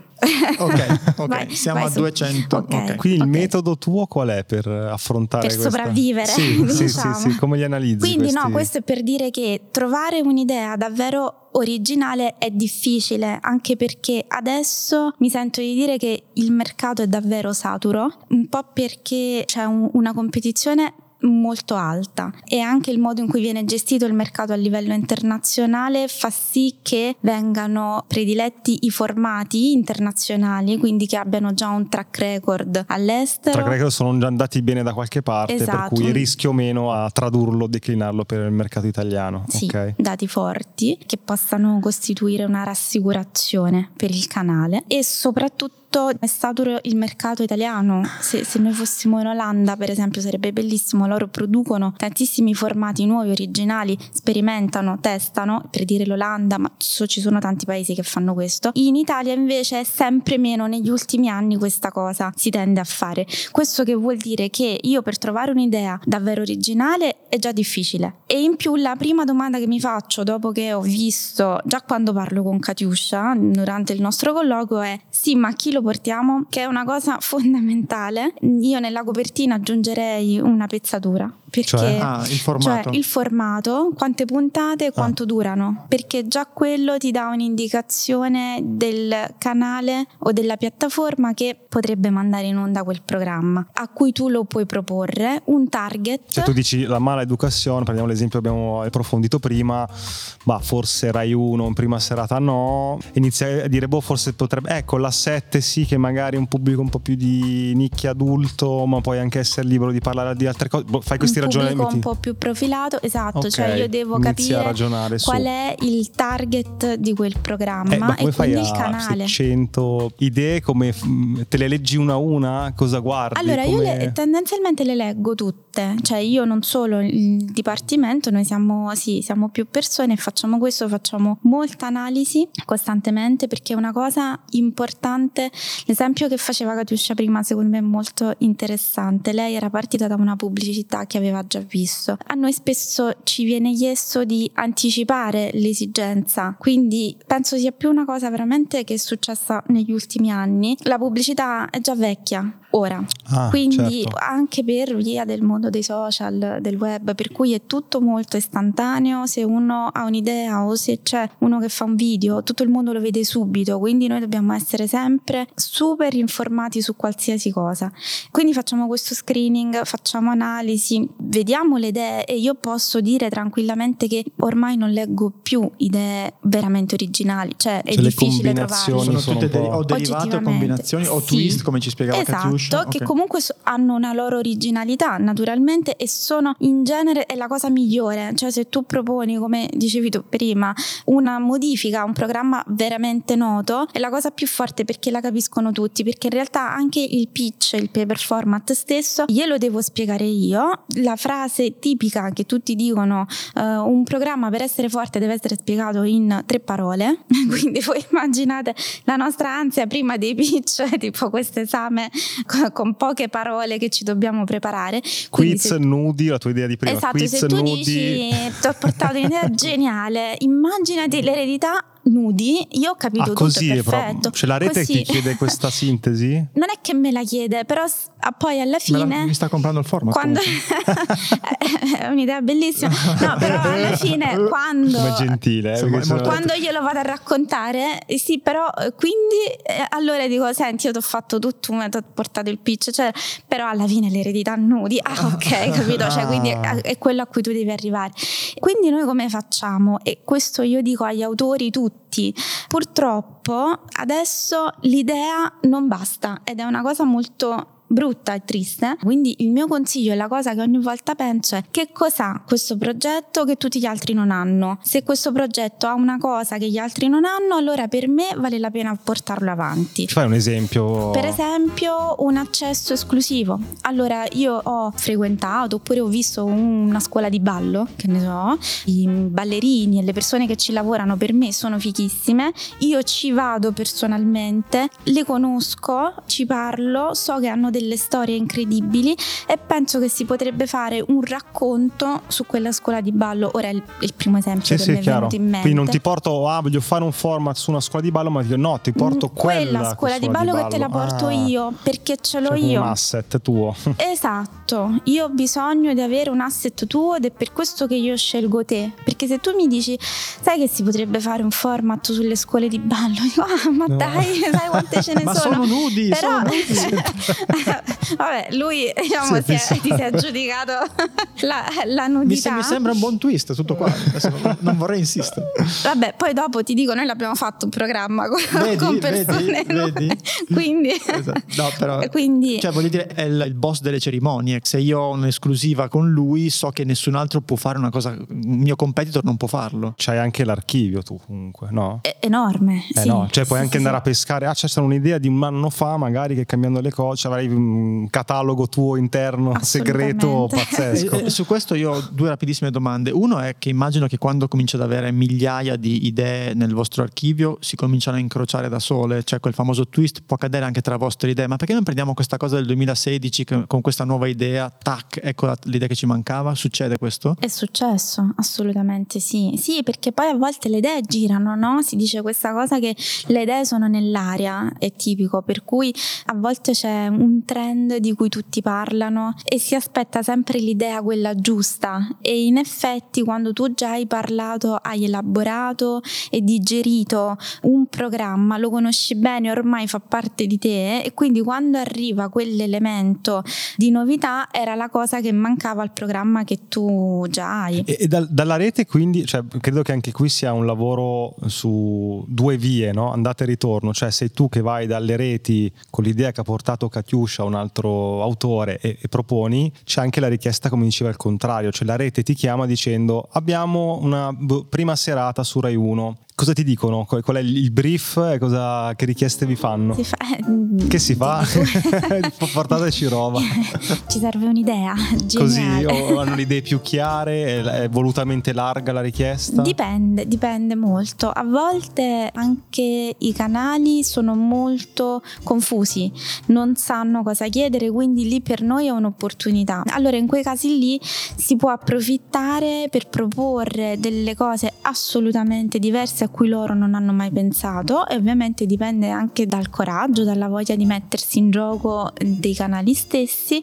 Speaker 2: Ok, okay.
Speaker 5: Vai,
Speaker 2: siamo
Speaker 5: vai
Speaker 2: a
Speaker 5: su.
Speaker 2: 200.
Speaker 5: Ok.
Speaker 2: ok.
Speaker 1: Quindi il metodo tuo qual è per affrontare
Speaker 5: Per
Speaker 1: questa?
Speaker 5: sopravvivere,
Speaker 1: Sì, sì,
Speaker 5: diciamo.
Speaker 1: sì, sì, come li analizzi
Speaker 5: Quindi
Speaker 1: questi?
Speaker 5: no, questo è per dire che trovare un'idea davvero originale è difficile, anche perché adesso mi sento di dire che il mercato è davvero saturo, un po' perché c'è un- una competizione molto alta e anche il modo in cui viene gestito il mercato a livello internazionale fa sì che vengano prediletti i formati internazionali, quindi che abbiano già un track record all'estero.
Speaker 1: Tra credo sono già andati bene da qualche parte, per
Speaker 5: Esatto.
Speaker 1: cui rischio meno a tradurlo, declinarlo per il mercato italiano.
Speaker 5: Sì,
Speaker 1: ok?
Speaker 5: dati forti che possano costituire una rassicurazione per il canale e soprattutto è stato il mercato italiano. Se, se noi fossimo in Olanda, per esempio, sarebbe bellissimo. Loro producono tantissimi formati nuovi, originali, sperimentano, testano, per dire l'Olanda, ma ci sono tanti paesi che fanno questo. In Italia invece è sempre meno negli ultimi anni questa cosa si tende a fare. Questo che vuol dire che io per trovare un'idea davvero originale è già difficile. E in più la prima domanda che mi faccio dopo che ho visto, già quando parlo con Katiuscia durante il nostro colloquio è sì, ma chi lo portiamo? Che è una cosa fondamentale. Io nella copertina aggiungerei una pezzatura. Perché
Speaker 1: Cioè?
Speaker 2: Ah, il formato.
Speaker 5: cioè, il formato, quante puntate e quanto durano, perché già quello ti dà un'indicazione del canale o della piattaforma che potrebbe mandare in onda quel programma, a cui tu lo puoi proporre, un target.
Speaker 1: Se tu dici la mala educazione, prendiamo l'esempio che abbiamo approfondito prima, ma forse Rai 1 in prima serata no, inizia a dire boh forse potrebbe, ecco la 7 sì che magari un pubblico un po' più di nicchia adulto, ma puoi anche essere libero di parlare di altre cose, boh, fai questi
Speaker 5: un pubblico
Speaker 1: ragionamenti.
Speaker 5: un po' più profilato, esatto,
Speaker 1: Ok,
Speaker 5: cioè io devo capire qual è il target di quel programma
Speaker 1: Eh, ma come
Speaker 5: e
Speaker 1: fai
Speaker 5: quindi il
Speaker 1: a
Speaker 5: canale.
Speaker 1: 600 idee? Come te le leggi una a una? Cosa guardi?
Speaker 5: Allora, io
Speaker 1: Come-
Speaker 5: le- tendenzialmente le leggo tutte, cioè io non solo il dipartimento, noi siamo, sì, siamo più persone e facciamo questo, facciamo molta analisi costantemente perché è una cosa importante. L'esempio che faceva Katiuscia prima secondo me è molto interessante. Lei era partita da una pubblicità che aveva già visto. A noi spesso ci viene chiesto di anticipare l'esigenza, quindi penso sia più una cosa veramente che è successa negli ultimi anni. La pubblicità è già vecchia ora.
Speaker 1: Ah,
Speaker 5: Quindi
Speaker 1: certo.
Speaker 5: anche per via del mondo dei social, del web, per cui è tutto molto istantaneo, se uno ha un'idea o se c'è uno che fa un video, tutto il mondo lo vede subito, quindi noi dobbiamo essere sempre super informati su qualsiasi cosa. Quindi facciamo questo screening, facciamo analisi, vediamo le idee e io posso dire tranquillamente che ormai non leggo più idee veramente originali, cioè è
Speaker 1: Cioè, le
Speaker 5: difficile
Speaker 1: combinazioni
Speaker 5: trovarle.
Speaker 2: Sono tutte deri- o derivate o combinazioni o
Speaker 5: sì.
Speaker 2: twist come ci spiegava
Speaker 5: esatto,
Speaker 2: Katiuscia.
Speaker 5: Che
Speaker 2: Ok.
Speaker 5: comunque hanno una loro originalità naturalmente e sono in genere è la cosa migliore, cioè se tu proponi come dicevi tu prima una modifica a un programma veramente noto è la cosa più forte perché la capiscono tutti, perché in realtà anche il pitch, il paper format stesso glielo devo spiegare io, la frase tipica che tutti dicono eh, un programma per essere forte deve essere spiegato in tre parole, quindi voi immaginate la nostra ansia prima dei pitch, tipo questo esame con poche parole che ci dobbiamo preparare. Quindi
Speaker 1: Quiz
Speaker 5: se-
Speaker 1: nudi, la tua idea di prima.
Speaker 5: Esatto,
Speaker 1: Quiz
Speaker 5: se tu
Speaker 1: nudi.
Speaker 5: dici ti ho portato un'idea geniale, immaginati l'eredità nudi, io ho capito
Speaker 1: Ah,
Speaker 5: tutto,
Speaker 1: così
Speaker 5: è
Speaker 1: proprio.
Speaker 5: perfetto.
Speaker 1: Cioè la rete
Speaker 5: Così.
Speaker 1: ti chiede questa sintesi?
Speaker 5: Non è che me la chiede, però ah, poi alla
Speaker 2: Me la-
Speaker 5: fine
Speaker 2: mi sta comprando il format.
Speaker 5: quando
Speaker 2: comunque.
Speaker 5: è un'idea bellissima no però alla fine quando
Speaker 1: Come gentile, eh,
Speaker 5: quando glielo vado a raccontare eh, sì però eh, quindi eh, allora dico senti io ti ho fatto tutto ti ho portato il pitch cioè, però alla fine l'eredità nudi ah ok capito cioè quindi è, è quello a cui tu devi arrivare quindi noi come facciamo e questo io dico agli autori tutti purtroppo adesso l'idea non basta ed è una cosa molto brutta e triste. Quindi il mio consiglio e la cosa che ogni volta penso è che cos'ha questo progetto che tutti gli altri non hanno. Se questo progetto ha una cosa che gli altri non hanno, allora per me vale la pena portarlo avanti.
Speaker 1: Ci fai un esempio?
Speaker 5: Per esempio un accesso esclusivo. Allora io ho frequentato oppure ho visto una scuola di ballo, che ne so, i ballerini e le persone che ci lavorano per me sono fichissime. Io ci vado personalmente, le conosco, ci parlo, so che hanno delle storie incredibili e penso che si potrebbe fare un racconto su quella scuola di ballo. Ora è il, il primo esempio
Speaker 1: Sì,
Speaker 5: che
Speaker 1: sì,
Speaker 5: mi è
Speaker 1: chiaro.
Speaker 5: venuto in mente.
Speaker 1: Quindi non ti porto, ah, voglio fare un format su una scuola di ballo, ma dico no, ti porto
Speaker 5: Mm,
Speaker 1: quella,
Speaker 5: scuola di ballo, che te la porto
Speaker 1: Ah,
Speaker 5: io perché ce l'ho
Speaker 1: cioè
Speaker 5: io.
Speaker 1: un asset tuo.
Speaker 5: Esatto, io ho bisogno di avere un asset tuo ed è per questo che io scelgo te. Perché se tu mi dici, sai che si potrebbe fare un format sulle scuole di ballo? Dico, ah, ma
Speaker 1: No.
Speaker 5: dai, sai quante ce ne
Speaker 2: Ma
Speaker 5: sono?
Speaker 2: sono nudi,
Speaker 5: Però,
Speaker 2: sono nudi.
Speaker 5: vabbè, lui diciamo
Speaker 1: Sì,
Speaker 5: si, è, ti si è aggiudicato la, la
Speaker 2: Mi,
Speaker 5: nudità.
Speaker 2: se- mi sembra un buon twist, tutto qua. Adesso non, vorrei insistere.
Speaker 5: Vabbè, poi dopo ti dico, noi l'abbiamo fatto un programma con,
Speaker 2: Vedi,
Speaker 5: con persone
Speaker 2: vedi?
Speaker 5: Quindi,
Speaker 2: Esatto. No, però,
Speaker 5: quindi
Speaker 2: cioè, voglio dire, è il, il boss delle cerimonie. Se io ho un'esclusiva con lui, so che nessun altro può fare una cosa, un mio competitor non può farlo.
Speaker 1: C'hai anche l'archivio tu comunque, no?
Speaker 5: è enorme.
Speaker 1: Eh
Speaker 5: sì.
Speaker 1: no, cioè puoi
Speaker 5: Sì,
Speaker 1: anche
Speaker 5: sì,
Speaker 1: andare
Speaker 5: sì.
Speaker 1: a pescare. Ah, c'è stata un'idea di un anno fa, magari che cambiando le cose avrai un catalogo tuo interno segreto pazzesco.
Speaker 2: E- e su questo io ho due rapidissime domande. Uno è che immagino che quando cominci ad avere migliaia di idee nel vostro archivio si cominciano a incrociare da sole, cioè quel famoso twist può accadere anche tra vostre idee. Ma perché non prendiamo questa cosa del 2016 che- con questa nuova idea, tac, ecco la- l'idea che ci mancava? Succede questo?
Speaker 5: È successo, assolutamente sì. Sì, perché poi a volte le idee girano, no? Si dice questa cosa che le idee sono nell'aria, è tipico, per cui a volte c'è un trend di cui tutti parlano e si aspetta sempre l'idea quella giusta e in effetti quando tu già hai parlato, hai elaborato e digerito un programma, lo conosci bene, ormai fa parte di te e quindi quando arriva quell'elemento di novità era la cosa che mancava al programma che tu già hai.
Speaker 1: E, e dal- dalla rete quindi, cioè, credo che anche qui sia un lavoro su due vie, no? andata e ritorno, cioè sei tu che vai dalle reti con l'idea che ha portato Katiuscia, un altro autore, e, e proponi, c'è anche la richiesta come diceva al contrario, cioè la rete ti chiama dicendo abbiamo una boh, prima serata su Rai 1, cosa ti dicono? Qual qual è il brief e cosa- che richieste vi fanno?
Speaker 5: Si fa-
Speaker 1: Che si fa? Portateci roba.
Speaker 5: Ci serve un'idea
Speaker 1: Così
Speaker 5: geniale.
Speaker 1: o hanno le idee più chiare, è volutamente larga la richiesta?
Speaker 5: Dipende, dipende molto. A volte anche i canali sono molto confusi, non sanno cosa chiedere, quindi lì per noi è un'opportunità. Allora in quei casi lì si può approfittare per proporre delle cose assolutamente diverse a cui loro non hanno mai pensato e ovviamente dipende anche dal coraggio, dalla voglia di mettersi in gioco dei canali stessi.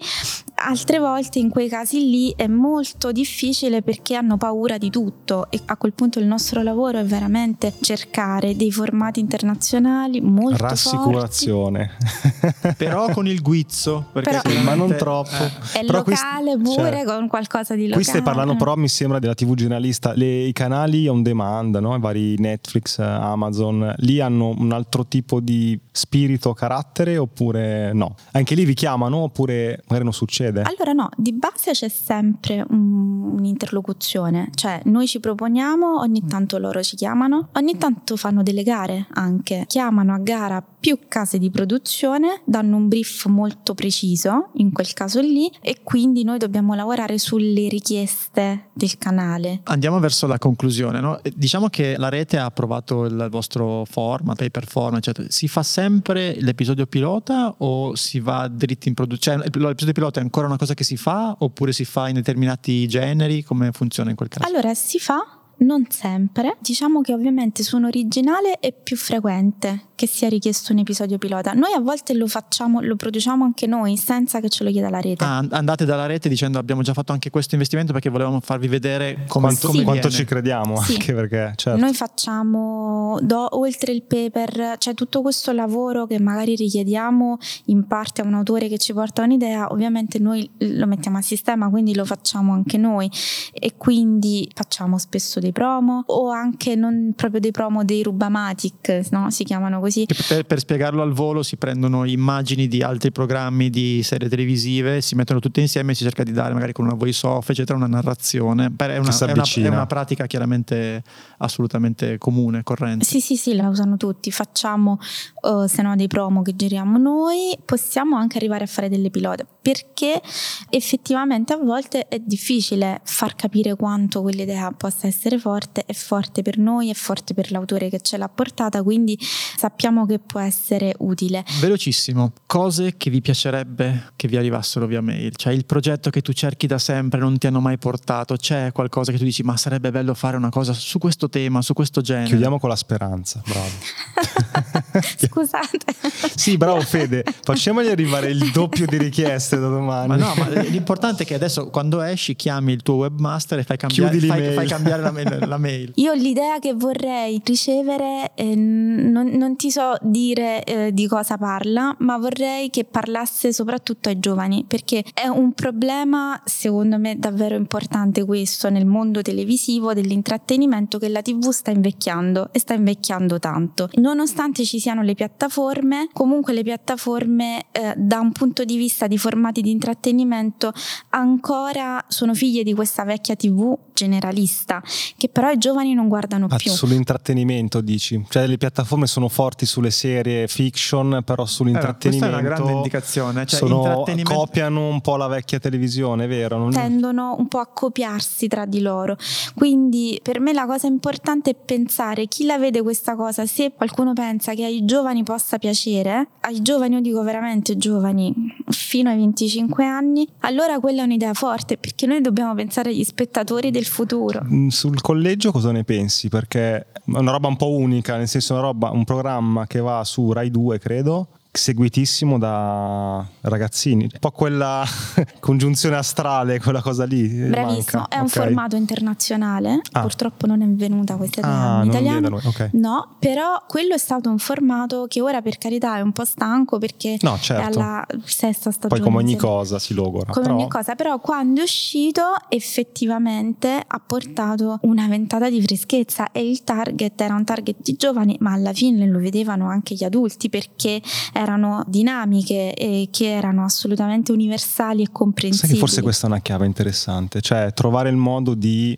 Speaker 5: Altre volte in quei casi lì è molto difficile perché hanno paura di tutto e a quel punto il nostro lavoro è veramente cercare dei formati internazionali molto forti
Speaker 1: Rassicurazione.
Speaker 2: Però con il guizzo. Perché
Speaker 5: Però-
Speaker 1: Ma non troppo.
Speaker 2: eh,
Speaker 5: e
Speaker 1: Però qui-
Speaker 5: locale pure
Speaker 1: cioè,
Speaker 5: con qualcosa di locale.
Speaker 1: Qui stai parlando però mi sembra della TV generalista, Le- i canali on demand, no? i vari Netflix, eh, Amazon, lì hanno un altro tipo di spirito, carattere oppure no? Anche lì vi chiamano oppure magari non succede?
Speaker 5: Allora no, di base c'è sempre un- un'interlocuzione, cioè noi ci proponiamo, ogni tanto loro ci chiamano, ogni tanto fanno delle gare anche, chiamano a gara più case di produzione, danno un brief molto preciso in quel caso lì e quindi noi dobbiamo lavorare sulle richieste del canale.
Speaker 2: Andiamo verso la conclusione. no? Diciamo che la rete ha approvato il vostro format, pay per format, eccetera. Si fa sempre l'episodio pilota o si va dritti in produzione? Cioè, l'episodio pilota è ancora una cosa che si fa oppure si fa in determinati generi? Come funziona in quel caso?
Speaker 5: Allora si fa non sempre, diciamo che ovviamente su un originale è più frequente che sia richiesto un episodio pilota. Noi a volte lo facciamo, lo produciamo anche noi senza che ce lo chieda la rete.
Speaker 2: Ah, and- andate dalla rete dicendo abbiamo già fatto anche questo investimento perché volevamo farvi vedere come,
Speaker 1: quanto,
Speaker 2: come
Speaker 1: quanto ci crediamo
Speaker 5: Sì.
Speaker 1: anche perché certo.
Speaker 5: Noi facciamo, do- oltre il paper, c'è tutto questo lavoro che magari richiediamo in parte a un autore che ci porta un'idea, ovviamente noi lo mettiamo a sistema, quindi lo facciamo anche noi e quindi facciamo spesso dei promo o anche non proprio dei promo dei Rubamatic, no? si chiamano così.
Speaker 2: Per, per, spiegarlo al volo si prendono immagini di altri programmi di serie televisive, si mettono tutte insieme e si cerca di dare magari con una voice off, eccetera, una narrazione. È una, è una, è una pratica chiaramente assolutamente comune, corrente.
Speaker 5: Sì, sì, sì, la usano tutti. Facciamo uh, se no dei promo che giriamo noi, possiamo anche arrivare a fare delle pilota perché effettivamente a volte è difficile far capire quanto quell'idea possa essere forte, è forte per noi, è forte per l'autore che ce l'ha portata, quindi sappiamo che può essere utile.
Speaker 2: Velocissimo, cose che vi piacerebbe che vi arrivassero via mail, cioè il progetto che tu cerchi da sempre non ti hanno mai portato, c'è qualcosa che tu dici ma sarebbe bello fare una cosa su questo tema, su questo genere.
Speaker 1: Chiudiamo con la speranza, bravo.
Speaker 5: Scusate.
Speaker 1: sì, bravo Fede, facciamogli arrivare il doppio di richieste da domani.
Speaker 2: Ma no, ma l'importante è che adesso quando esci chiami il tuo webmaster e fai cambiare, fai, fai cambiare la, mail, la, mail,
Speaker 5: Io l'idea che vorrei ricevere, eh, non, non, ti so dire eh, di cosa parla, ma vorrei che parlasse soprattutto ai giovani, perché è un problema secondo me davvero importante questo nel mondo televisivo dell'intrattenimento che la TV sta invecchiando e sta invecchiando tanto. Nonostante ci siano le piattaforme, comunque le piattaforme eh, da un punto di vista di formati di intrattenimento ancora sono figlie di questa vecchia TV generalista che però i giovani non guardano ah, più.
Speaker 1: Sull'intrattenimento dici? Cioè le piattaforme sono forti sulle serie fiction, però sull'intrattenimento... Eh, questa
Speaker 2: è una grande indicazione. Cioè,
Speaker 1: sono, intrattenimento... Copiano un po' la vecchia televisione, vero? Non...
Speaker 5: Tendono un po' a copiarsi tra di loro. Quindi per me la cosa importante è pensare chi la vede questa cosa, se qualcuno pensa che ai giovani possa piacere, ai giovani io dico veramente giovani, fino ai 25 anni, allora quella è un'idea forte perché noi dobbiamo pensare agli spettatori del futuro.
Speaker 1: Mm, sul collegio cosa ne pensi? Perché è una roba un po' unica, nel senso una roba, un programma che va su Rai 2 credo, seguitissimo da ragazzini. Un po' quella congiunzione astrale, quella cosa lì.
Speaker 5: Bravissimo,
Speaker 1: manca.
Speaker 5: è un okay. formato internazionale. Ah. Purtroppo non è venuta questa ah, in italiano. Okay. No, però quello è stato un formato che ora per carità è un po' stanco perché
Speaker 1: no, certo.
Speaker 5: è alla sesta stagione.
Speaker 1: Poi come ogni cosa si logora.
Speaker 5: Come però... ogni cosa, però quando è uscito effettivamente ha portato una ventata di freschezza e il target era un target di giovani, ma alla fine lo vedevano anche gli adulti perché è erano dinamiche e che erano assolutamente universali e comprensibili.
Speaker 1: Sai che forse questa è una chiave interessante, cioè trovare il modo di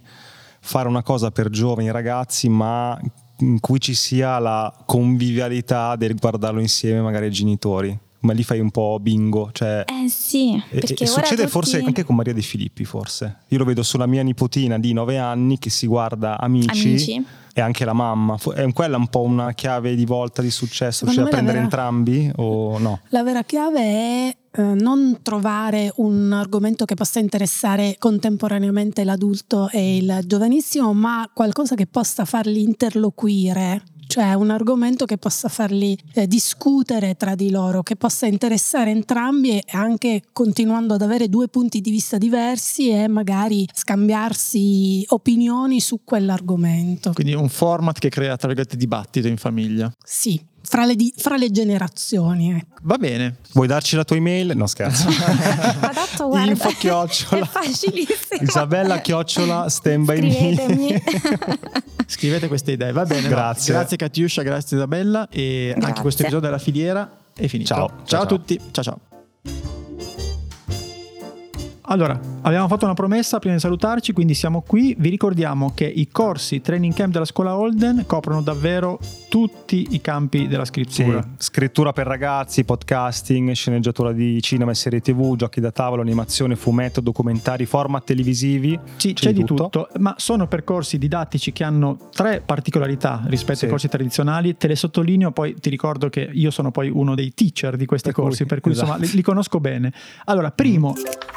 Speaker 1: fare una cosa per giovani ragazzi, ma in cui ci sia la convivialità del guardarlo insieme magari ai genitori ma lì fai un po' bingo. Cioè,
Speaker 5: eh sì,
Speaker 1: e, e succede
Speaker 5: tutti...
Speaker 1: forse anche con Maria De Filippi, forse. Io lo vedo sulla mia nipotina di 9 anni che si guarda Amici. Amici e anche la mamma. È quella un po' una chiave di volta di successo? Riuscire a prendere vera... entrambi o no?
Speaker 3: La vera chiave è eh, non trovare un argomento che possa interessare contemporaneamente l'adulto e il giovanissimo, ma qualcosa che possa farli interloquire cioè un argomento che possa farli eh, discutere tra di loro, che possa interessare entrambi e anche continuando ad avere due punti di vista diversi e magari scambiarsi opinioni su quell'argomento.
Speaker 2: Quindi un format che crea, tra virgolette, dibattito in famiglia.
Speaker 3: Sì, fra le, di- fra le generazioni. Ecco.
Speaker 2: Va bene.
Speaker 1: Vuoi darci la tua email? No, scherzo.
Speaker 5: Guarda,
Speaker 1: Info chiocciola.
Speaker 5: È facilissimo.
Speaker 1: Isabella chiocciola stand by me.
Speaker 2: Scrivete queste idee, va bene.
Speaker 1: Grazie.
Speaker 2: No? Grazie Catiuscia, grazie Isabella e grazie. anche questo episodio della filiera è finito.
Speaker 1: Ciao.
Speaker 2: Ciao,
Speaker 1: ciao
Speaker 2: a tutti. Ciao ciao. Allora, abbiamo fatto una promessa prima di salutarci, quindi siamo qui. Vi ricordiamo che i corsi training camp della scuola Holden coprono davvero tutti i campi della scrittura.
Speaker 1: Sì, scrittura per ragazzi, podcasting, sceneggiatura di cinema e serie tv, giochi da tavolo, animazione, fumetto, documentari, format televisivi.
Speaker 2: Sì, c'è, c'è di tutto. tutto. ma sono percorsi didattici che hanno tre particolarità rispetto sì. ai corsi tradizionali. Te le sottolineo, poi ti ricordo che io sono poi uno dei teacher di questi per corsi, cui, per cui esatto. insomma li, li, conosco bene. Allora, primo,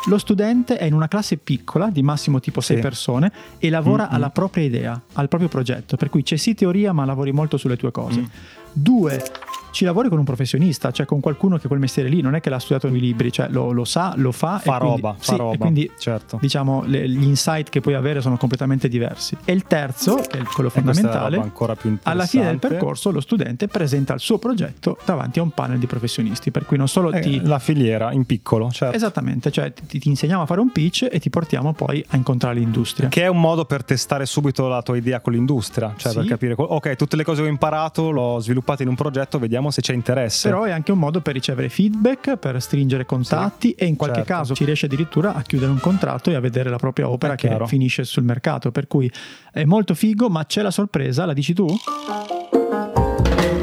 Speaker 2: lo studente è in una classe piccola, di massimo tipo 6 sì. persone, e lavora mm-hmm. alla propria idea, al proprio progetto, per cui c'è sì teoria, ma lavori molto sulle tue cose. Mm. Due, ci lavori con un professionista, cioè con qualcuno che quel mestiere lì non è che l'ha studiato nei libri, cioè lo, lo sa, lo fa.
Speaker 1: Fa
Speaker 2: e quindi,
Speaker 1: roba, fa
Speaker 2: sì,
Speaker 1: roba,
Speaker 2: E quindi
Speaker 1: certo.
Speaker 2: diciamo le- gli insight che puoi avere sono completamente diversi. E il terzo, che è quello
Speaker 1: è
Speaker 2: fondamentale,
Speaker 1: roba ancora più
Speaker 2: alla fine del percorso lo studente presenta il suo progetto davanti a un panel di professionisti, per cui non solo
Speaker 1: Eh,
Speaker 2: ti...
Speaker 1: La filiera in piccolo, certo.
Speaker 2: Esattamente, cioè ti, ti insegniamo a fare un pitch e ti portiamo poi a incontrare l'industria.
Speaker 1: Che è un modo per testare subito la tua idea con l'industria, cioè
Speaker 2: Sì.
Speaker 1: per capire, ok, tutte le cose che ho imparato l'ho sviluppate in un progetto, vediamo se c'è interesse.
Speaker 2: Però è anche un modo per ricevere feedback, per stringere contatti e in qualche
Speaker 1: certo.
Speaker 2: caso ci riesce addirittura a chiudere un contratto e a vedere la propria opera che finisce sul mercato. Per cui è molto figo, ma c'è la sorpresa, la dici tu?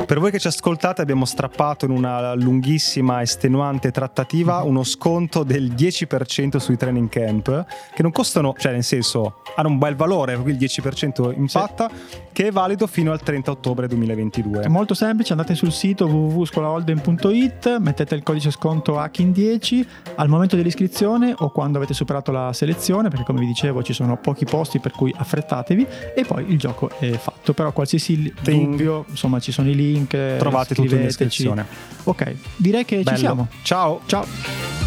Speaker 1: Per voi che ci ascoltate abbiamo strappato in una lunghissima, estenuante trattativa uno sconto del 10% sui training camp, che non costano, cioè nel senso hanno un bel valore, il 10% impatta, che è valido fino al 30 ottobre 2022.
Speaker 2: È molto semplice, andate sul sito www.scolaholden.it, mettete il codice sconto HACKIN10 al momento dell'iscrizione o quando avete superato la selezione, perché come vi dicevo ci sono pochi posti per cui affrettatevi e poi il gioco è fatto. Però qualsiasi
Speaker 1: Ting.
Speaker 2: dubbio, insomma ci sono i link,
Speaker 1: Trovate tutto in descrizione.
Speaker 2: Ok, direi che
Speaker 1: Bello.
Speaker 2: ci siamo.
Speaker 1: Ciao!
Speaker 2: Ciao!